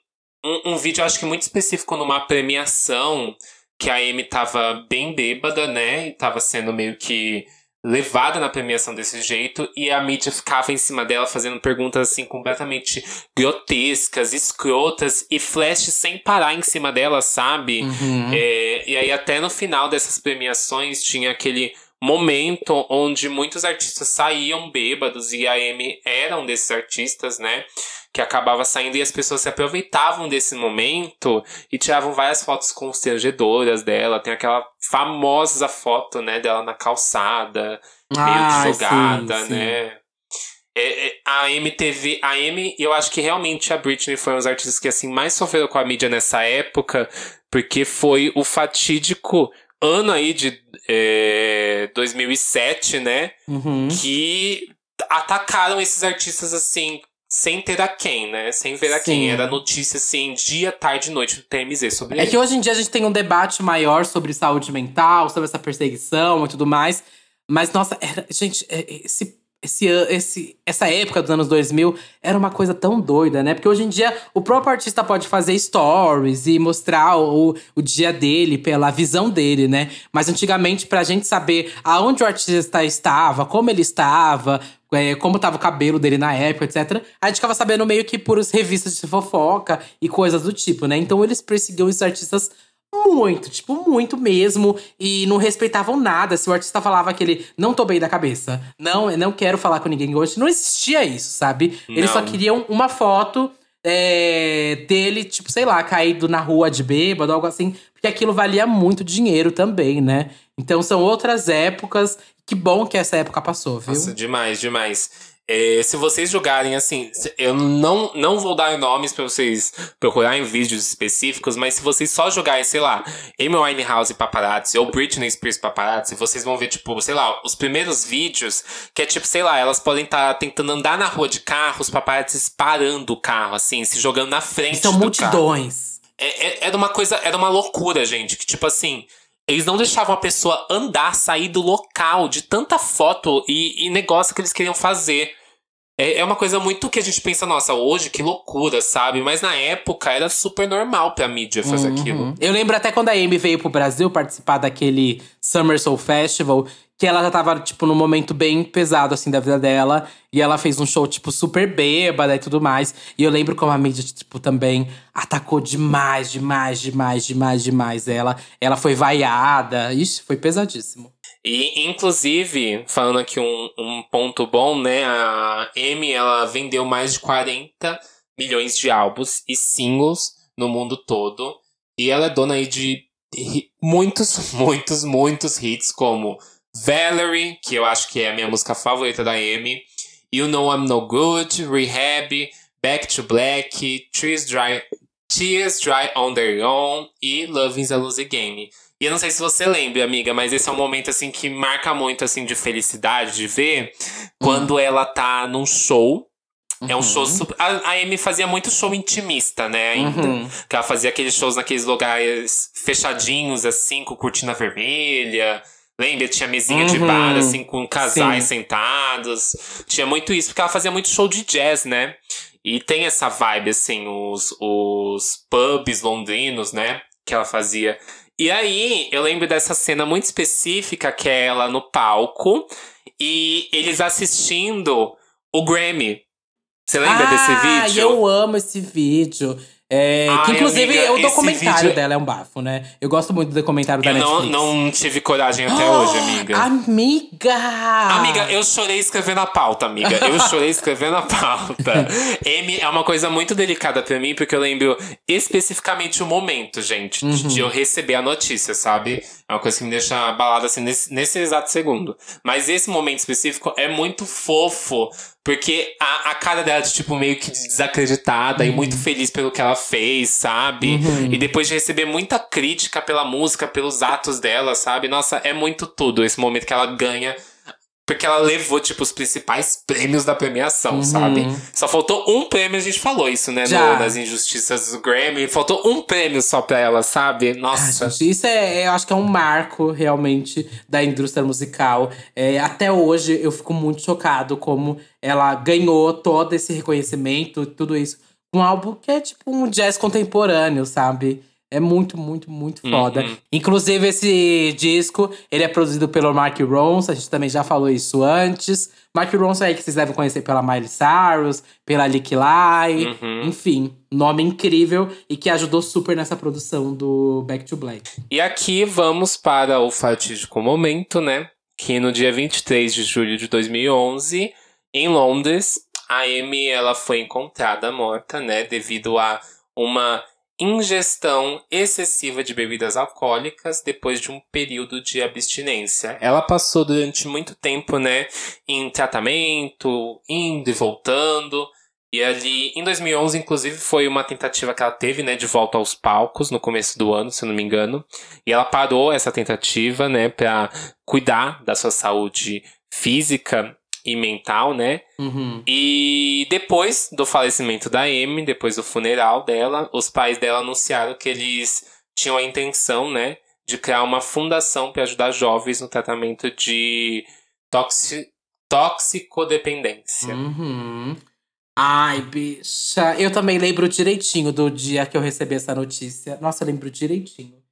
um, um vídeo, acho que muito específico, numa premiação, que a Amy tava bem bêbada, né? E tava sendo meio que levada na premiação desse jeito, e a mídia ficava em cima dela fazendo perguntas assim completamente grotescas, escrotas, e flash sem parar em cima dela, sabe? Uhum. É, e aí até no final dessas premiações tinha aquele momento onde muitos artistas saíam bêbados e a Amy era um desses artistas, né? Que acabava saindo e as pessoas se aproveitavam desse momento e tiravam várias fotos constrangedoras dela. Tem aquela famosa foto, né, dela na calçada, meio Ai, que jogada, sim, sim. né? É, é, a Amy teve. A Amy, eu acho que realmente a Britney foi um dos artistas que assim mais sofreram com a mídia nessa época, porque foi o fatídico ano aí de é, 2007, né? Uhum. Que atacaram esses artistas assim. Sem ter a quem, né? Sem ver a Sim. quem. Era notícia, assim, dia, tarde e noite do TMZ sobre É ele. que hoje em dia a gente tem um debate maior sobre saúde mental, sobre essa perseguição e tudo mais. Mas, nossa, era- gente, é- esse, esse, esse, essa época dos anos 2000 era uma coisa tão doida, né? Porque hoje em dia o próprio artista pode fazer stories e mostrar o, o dia dele pela visão dele, né? Mas antigamente, pra gente saber aonde o artista estava, como ele estava, é, como tava o cabelo dele na época, etc. A gente ficava sabendo meio que por revistas de fofoca e coisas do tipo, né? Então eles perseguiam esses artistas muito, tipo, muito mesmo. E não respeitavam nada. Se o artista falava que ele não tô bem da cabeça, não, eu não quero falar com ninguém hoje, não existia isso, sabe? Eles só Não. queriam uma foto é, dele, tipo, sei lá, caído na rua de bêbado, algo assim. Porque aquilo valia muito dinheiro também, né? Então são outras épocas. Que bom que essa época passou, viu? Nossa, demais, demais. É, se vocês jogarem assim, eu não, não vou dar nomes pra vocês procurarem vídeos específicos, mas se vocês só jogarem, sei lá, Amy Winehouse Paparazzi ou Britney Spears Paparazzi, vocês vão ver, tipo, sei lá, os primeiros vídeos, que é tipo, sei lá, elas podem estar tentando andar na rua de carro, os paparazzis parando o carro, assim, se jogando na frente São do carro. multidões. É- é- Era uma coisa, era uma loucura, gente. Que tipo assim, eles não deixavam a pessoa andar, sair do local de tanta foto e, e negócio que eles queriam fazer. É, é uma coisa muito que a gente pensa, nossa, hoje que loucura, sabe? Mas na época era super normal pra mídia fazer aquilo. Uhum. Eu lembro até quando a Amy veio pro Brasil participar daquele Summer Soul Festival, que ela já tava, tipo, num momento bem pesado, assim, da vida dela. E ela fez um show, tipo, super bêbada e tudo mais. E eu lembro como a mídia, tipo, também atacou demais, demais, demais, demais, demais ela. Ela foi vaiada. Ixi, foi pesadíssimo. E, inclusive, falando aqui um, um ponto bom, né? A Amy, ela vendeu mais de 40 milhões de álbuns e singles no mundo todo. E ela é dona aí de muitos, muitos, muitos hits, como Valerie, que eu acho que é a minha música favorita da Amy. You Know I'm No Good, Rehab, Back to Black, Tears Dry, Tears Dry on Their Own e Loving's a Losing Game. E eu não sei se você lembra, amiga, mas esse é um momento assim que marca muito assim de felicidade de ver quando ela tá num show. É um Uhum. show super. A, a Amy fazia muito show intimista, né? Ainda. Uhum. Que ela fazia aqueles shows naqueles lugares fechadinhos, assim, com cortina vermelha. Lembra? Tinha mesinha de Uhum. bar, assim, com casais Sim. sentados. Tinha muito isso, porque ela fazia muito show de jazz, né? E tem essa vibe, assim, os, os pubs londrinos, né? Que ela fazia. E aí, eu lembro dessa cena muito específica, que é ela no palco e eles assistindo o Grammy. Você lembra desse Ah, vídeo? eu amo esse vídeo. É, que Ai, inclusive amiga, o documentário vídeo- dela é um bafo, né? Eu gosto muito do documentário da não, Netflix. não tive coragem até hoje, amiga. Amiga! Amiga, eu chorei escrevendo a pauta, amiga. Eu chorei escrevendo a pauta. M é uma coisa muito delicada pra mim, porque eu lembro especificamente o momento, gente, de, de eu receber a notícia, sabe? É uma coisa que me deixa abalada assim nesse, nesse exato segundo. Mas esse momento específico é muito fofo Porque a, a cara dela, de, tipo, meio que desacreditada uhum. e muito feliz pelo que ela fez, sabe? Uhum. E depois de receber muita crítica pela música, pelos atos dela, sabe? Nossa, é muito tudo esse momento que ela ganha porque ela levou, tipo, os principais prêmios da premiação, uhum. sabe? Só faltou um prêmio, a gente falou isso, né? No, nas injustiças do Grammy. Faltou um prêmio só pra ela, sabe? Nossa. Ah, gente, isso é, eu acho que é um marco, realmente, da indústria musical. É, até hoje, eu fico muito chocado como ela ganhou todo esse reconhecimento, tudo isso. Um álbum que é, tipo, um jazz contemporâneo, sabe? É muito, muito, muito foda. Uhum. Inclusive, esse disco, ele é produzido pelo Mark Ronson. A gente também já falou isso antes. Mark Ronson é aí que vocês devem conhecer pela Miley Cyrus, pela Lick Lai. Uhum. Enfim, nome incrível e que ajudou super nessa produção do Back to Black. E aqui vamos para o fatídico momento, né? Que no dia 23 de julho de 2011, em Londres, a Amy ela foi encontrada morta, né? Devido a uma ingestão excessiva de bebidas alcoólicas depois de um período de abstinência. Ela passou durante muito tempo, né, em tratamento, indo e voltando. E ali, em 2011, inclusive, foi uma tentativa que ela teve, né, de volta aos palcos no começo do ano, se eu não me engano. E ela parou essa tentativa, né, para cuidar da sua saúde física e mental, né? Uhum. E depois do falecimento da Amy, depois do funeral dela, os pais dela anunciaram que eles tinham a intenção, né, de criar uma fundação para ajudar jovens no tratamento de toxi toxicodependência. Uhum. Ai, bicha. Eu também lembro direitinho do dia que eu recebi essa notícia. Nossa, eu lembro direitinho.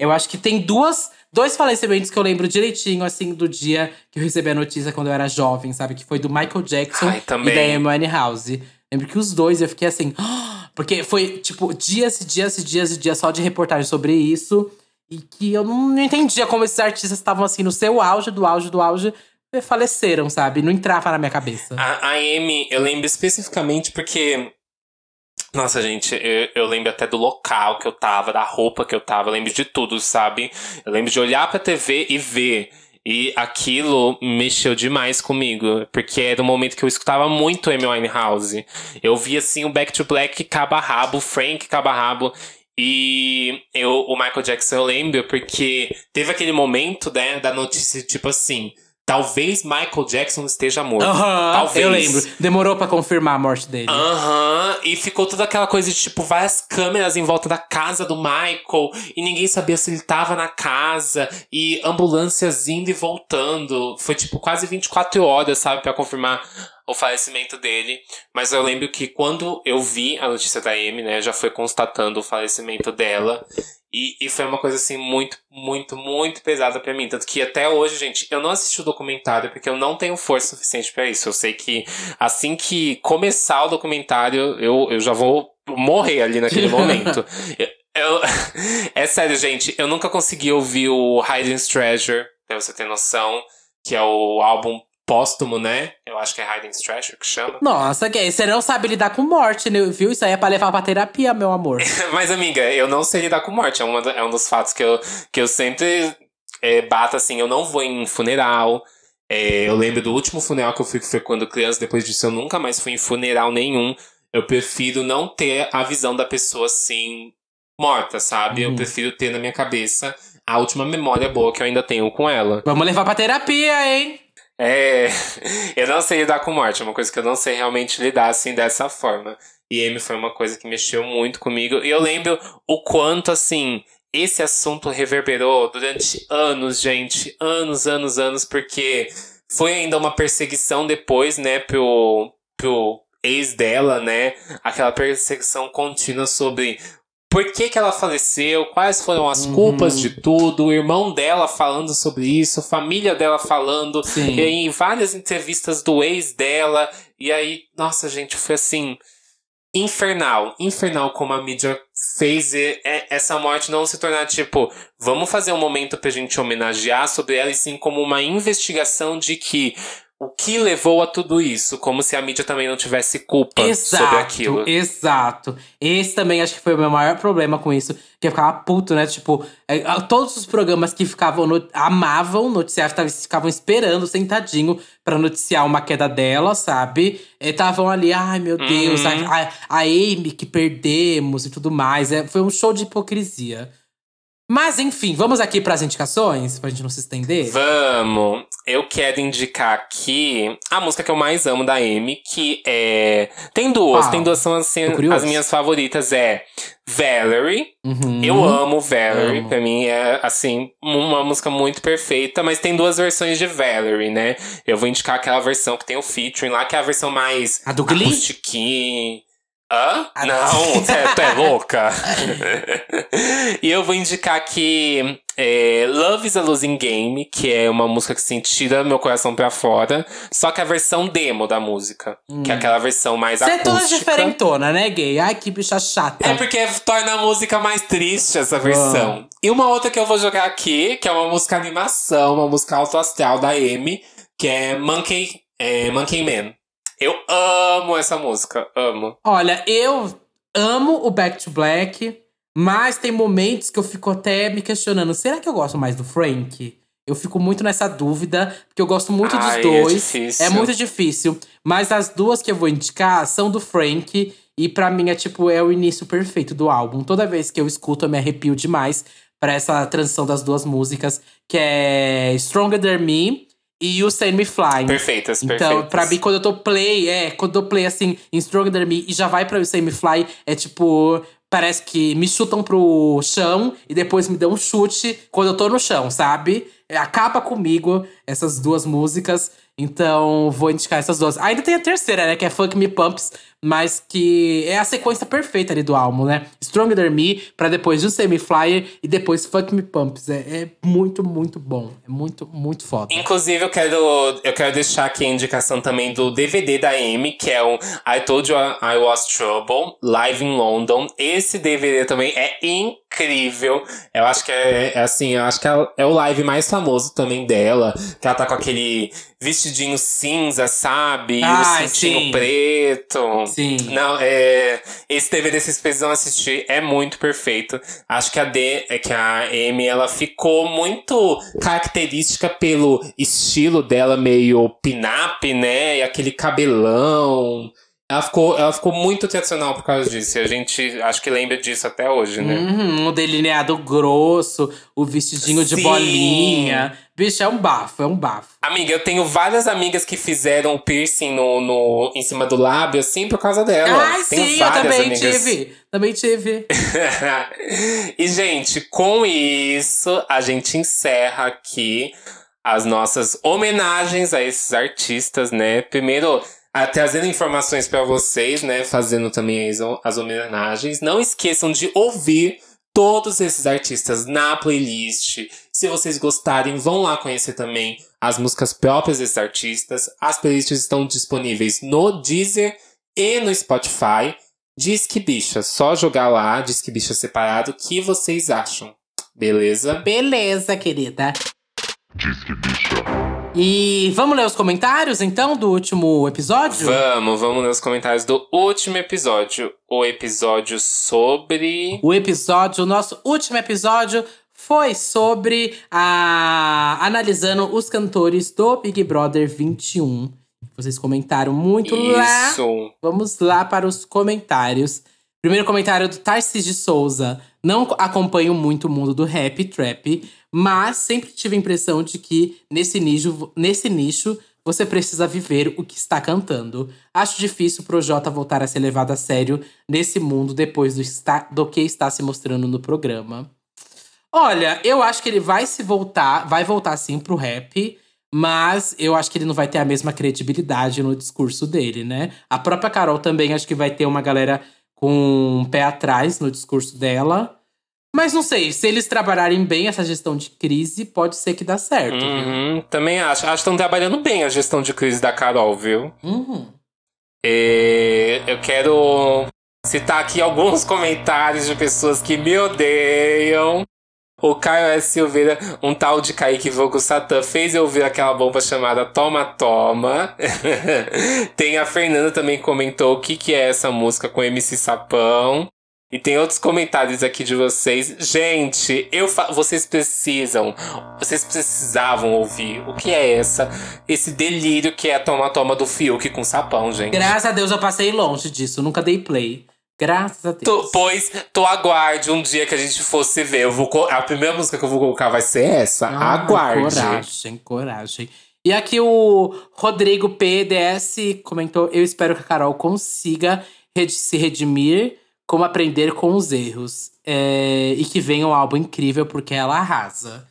Eu acho que tem duas, dois falecimentos que eu lembro direitinho, assim, do dia que eu recebi a notícia quando eu era jovem, sabe? Que foi do Michael Jackson Ai, e da Amy House. Lembro que os dois eu fiquei assim. Porque foi, tipo, dias e dias e dias e dias só de reportagem sobre isso. E que eu não, não entendia como esses artistas estavam, assim, no seu auge, do auge, do auge faleceram, sabe? Não entrava na minha cabeça. A, a Amy, eu lembro especificamente porque nossa, gente, eu, eu, lembro até do local que eu tava, da roupa que eu tava, eu lembro de tudo, sabe? Eu lembro de olhar pra TV e ver. E aquilo mexeu demais comigo, porque era um momento que eu escutava muito Amy Winehouse. Eu via, assim, o Back to Black cabo a rabo, o Frank cabo a rabo. E eu, o Michael Jackson eu lembro porque teve aquele momento, né, da notícia, tipo assim Talvez Michael Jackson esteja morto. Aham, Talvez. eu lembro. Demorou para confirmar a morte dele. Aham, e ficou toda aquela coisa de, tipo, várias câmeras em volta da casa do Michael. E ninguém sabia se ele tava na casa. E ambulâncias indo e voltando. Foi, tipo, quase 24 horas, sabe, para confirmar o falecimento dele. Mas eu lembro que quando eu vi a notícia da Amy, né, já foi constatando o falecimento dela. E, e foi uma coisa assim muito, muito, muito pesada para mim. Tanto que até hoje, gente, eu não assisti o documentário porque eu não tenho força suficiente para isso. Eu sei que assim que começar o documentário, eu, eu já vou morrer ali naquele momento. Eu, é sério, gente, eu nunca consegui ouvir o Hidden's Treasure, pra você ter noção, que é o álbum póstumo, né? Eu acho que é Hiding Treasure que chama. Nossa, gay, você não sabe lidar com morte, né? viu? Isso aí é pra levar pra terapia, meu amor. Mas, amiga, eu não sei lidar com morte. É, uma, é um dos fatos que eu, que eu sempre é, bato assim. Eu não vou em funeral. É, eu lembro do último funeral que eu fui, que foi quando criança. Depois disso, eu nunca mais fui em funeral nenhum. Eu prefiro não ter a visão da pessoa assim, morta, sabe? Uhum. Eu prefiro ter na minha cabeça a última memória boa que eu ainda tenho com ela. Vamos levar pra terapia, hein? É, eu não sei lidar com morte, é uma coisa que eu não sei realmente lidar assim dessa forma. E Amy foi uma coisa que mexeu muito comigo. E eu lembro o quanto, assim, esse assunto reverberou durante anos, gente. Anos, anos, anos, porque foi ainda uma perseguição depois, né, pro, pro ex dela, né? Aquela perseguição contínua sobre por que, que ela faleceu, quais foram as uhum. culpas de tudo, o irmão dela falando sobre isso, família dela falando, Sim. e aí, em várias entrevistas do ex dela, e aí, nossa, gente, foi assim, infernal, infernal como a mídia fez essa morte não se tornar tipo, vamos fazer um momento pra gente homenagear sobre ela, e sim como uma investigação de que o que levou a tudo isso, como se a mídia também não tivesse culpa Exato, sobre aquilo. exato. Esse também acho que foi o meu maior problema com isso. Que eu ficava puto, né? Tipo, é, a- todos os programas que ficavam no, amavam noticiar, ficavam esperando sentadinho pra noticiar uma queda dela, sabe? Estavam ali, ai meu Deus, Uhum. a, a, a Amy que perdemos e tudo mais. É, foi um show de hipocrisia. Mas enfim, vamos aqui pras indicações, pra gente não se estender. Vamos! Eu quero indicar aqui a música que eu mais amo da Amy, que é. Tem duas, Qual? tem duas são assim, as minhas favoritas. É Valerie. Uhum. Eu amo Valerie. Amo. Pra mim é, assim, uma música muito perfeita. Mas tem duas versões de Valerie, né? Eu vou indicar aquela versão que tem o featuring lá, que é a versão mais A do Glee? acustiquinha. Hã? A- Não, tu é, é louca? e eu vou indicar aqui é, Love is a Losing Game, que é uma música que assim, tira meu coração pra fora. Só que a versão demo da música, que é aquela versão mais Você é toda acústica. diferentona, né, gay? Ai, que bicha chata. É porque torna a música mais triste essa versão. E uma outra que eu vou jogar aqui, que é uma música animação, uma música alto astral da Amy, que é Monkey, é, Monkey Man. Eu amo essa música, amo. Olha, eu amo o Back to Black, mas tem momentos que eu fico até me questionando: será que eu gosto mais do Frank? Eu fico muito nessa dúvida, porque eu gosto muito Ai, dos é dois. difícil. muito difícil. Mas as duas que eu vou indicar são do Frank. E pra mim é tipo, é o início perfeito do álbum. Toda vez que eu escuto, eu me arrepio demais pra essa transição das duas músicas, que é Stronger Than Me e You Send Me Flying. Perfeitas, Então, perfeitas. pra mim, quando eu tô play, é, quando eu play assim, em Stronger Than Me e já vai pra You Say Me Fly, é tipo. Parece que me chutam pro chão e depois me dão um chute quando eu tô no chão, sabe? É, acaba comigo essas duas músicas. Então, vou indicar essas duas. Ainda tem a terceira, né? Que é Funk Me Pumps, mas que é a sequência perfeita ali do álbum, né? Stronger Me, pra depois Say Me Flyer e depois Funk Me Pumps. É, é muito, muito bom. É muito, muito foda. Inclusive, eu quero, eu quero deixar aqui a indicação também do DVD da Amy, que é o I Told You I Was Trouble, Live in London. Esse DVD também é incrível. Eu acho que é, é assim, eu acho que é, é o live mais famoso também dela. Que ela tá com aquele vestidinho cinza, sabe? E Ai, o cintinho sim. preto. Sim. Não, é. Esse DVD vocês precisam assistir, é muito perfeito. Acho que a D, é que a Amy, ela ficou muito característica pelo estilo dela, meio pin-up, né? E aquele cabelão. Ela ficou, ela ficou muito tradicional por causa disso. E a gente acho que lembra disso até hoje, né? Uhum, o delineado grosso, o vestidinho de Sim. bolinha. Bicho, é um bafo, é um bafo. Amiga, eu tenho várias amigas que fizeram piercing no, no, em cima do lábio, assim, por causa dela. Ai, tenho sim, eu também amigas. tive. Também tive. e, gente, com isso, a gente encerra aqui as nossas homenagens a esses artistas, né? Primeiro, trazendo informações pra vocês, né? Fazendo também as, as homenagens. Não esqueçam de ouvir todos esses artistas na playlist. Se vocês gostarem, vão lá conhecer também as músicas próprias desses artistas. As playlists estão disponíveis no Deezer e no Spotify. Disque Bicha, só jogar lá, Disque Bicha separado, o que vocês acham? Beleza? Beleza, querida. E vamos ler os comentários, então, do último episódio? Vamos, vamos nos comentários do último episódio. O episódio sobre. O episódio, o nosso último episódio foi sobre a analisando os cantores do Big Brother 21. Vocês comentaram muito lá. Isso. Vamos lá para os comentários. Primeiro comentário do Tarcísio de Souza. Não acompanho muito o mundo do rap trap, mas sempre tive a impressão de que nesse nicho, nesse nicho você precisa viver o que está cantando. Acho difícil pro Jota voltar a ser levado a sério nesse mundo depois do, está- do que está se mostrando no programa. Olha, eu acho que ele vai se voltar, vai voltar sim pro rap, mas eu acho que ele não vai ter a mesma credibilidade no discurso dele, né? A própria Carol também acho que vai ter uma galera com um pé atrás no discurso dela. Mas não sei, se eles trabalharem bem essa gestão de crise, pode ser que dá certo. Uhum, também acho. Acho que estão trabalhando bem a gestão de crise da Carol, viu? Uhum. E eu quero citar aqui alguns comentários de pessoas que me odeiam. O Caio S. Silveira, um tal de Kaique Vogo Satã, fez eu ouvir aquela bomba chamada Toma Toma. tem a Fernanda também comentou o que, que é essa música com MC Sapão. E tem outros comentários aqui de vocês. Gente, eu vocês precisam, vocês precisavam ouvir o que é essa, esse delírio que é a toma-toma do Fiuk com sapão, gente. Graças a Deus eu passei longe disso, nunca dei play. Graças a Deus. Tu, pois, tu aguarde um dia que a gente fosse ver. Eu vou, a primeira música que eu vou colocar vai ser essa. Ah, aguarde. Coragem, coragem. E aqui o Rodrigo PDS comentou: Eu espero que a Carol consiga se redimir como aprender com os erros. É, e que venha um álbum incrível, porque ela arrasa.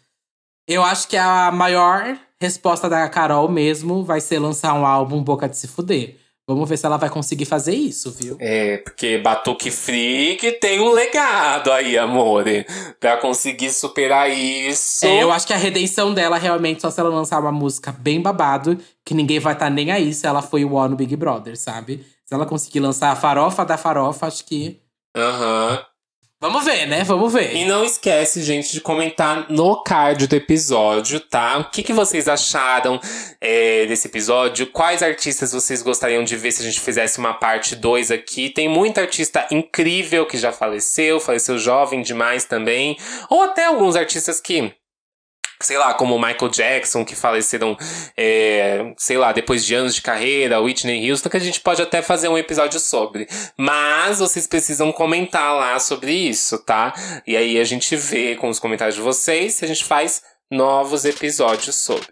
Eu acho que a maior resposta da Carol mesmo vai ser lançar um álbum Boca de Se Fuder. Vamos ver se ela vai conseguir fazer isso, viu? É, porque Batuque Freak tem um legado aí, amor. Pra conseguir superar isso. É, eu acho que a redenção dela realmente só se ela lançar uma música bem babado, que ninguém vai estar tá nem aí se ela foi o One no Big Brother, sabe? Se ela conseguir lançar a farofa da farofa, acho que Aham. Uhum. Vamos ver, né? Vamos ver. E não esquece, gente, de comentar no card do episódio, tá? O que, que vocês acharam é, desse episódio? Quais artistas vocês gostariam de ver se a gente fizesse uma parte 2 aqui? Tem muita artista incrível que já faleceu, faleceu jovem demais também. Ou até alguns artistas que sei lá, como Michael Jackson, que faleceram, é, sei lá, depois de anos de carreira, Whitney Houston, que a gente pode até fazer um episódio sobre. Mas vocês precisam comentar lá sobre isso, tá? E aí a gente vê com os comentários de vocês se a gente faz novos episódios sobre.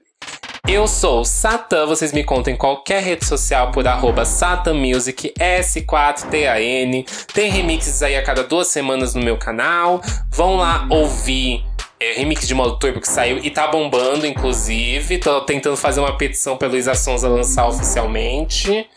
Eu sou Satan, vocês me contam em qualquer rede social por arroba satanmusic, S4TAN. Tem remixes aí a cada duas semanas no meu canal. Vão lá ouvir é, remix de modo turbo que saiu e tá bombando, inclusive. Tô tentando fazer uma petição pra Luísa Sonza lançar oficialmente.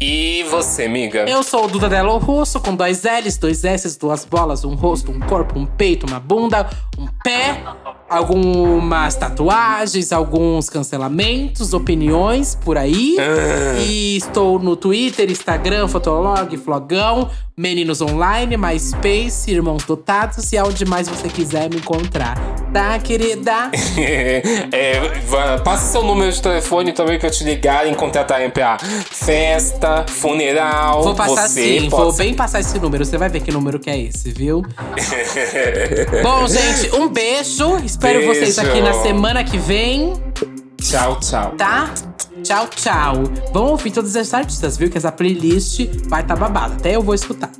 E você, amiga? Eu sou o Duda Delo Russo, com dois L's, dois S's, duas bolas, um rosto, um corpo, um peito, uma bunda, um pé, algumas tatuagens, alguns cancelamentos, opiniões por aí. Ah. E estou no Twitter, Instagram, Fotolog, Flogão, Meninos Online, MySpace, Irmãos Dotados e aonde mais você quiser me encontrar. Tá, querida? é, passa seu número de telefone também pra te ligar e contratar MPA. Festa, funeral. Vou passar sim, vou bem passar esse número. Você vai ver que número que é esse, viu? Bom, gente, um beijo. Espero beijo. vocês aqui na semana que vem. Tchau, tchau. Tá? Tchau, tchau. Vão ouvir todas as artistas, viu? Que essa playlist vai tá babada. Até eu vou escutar.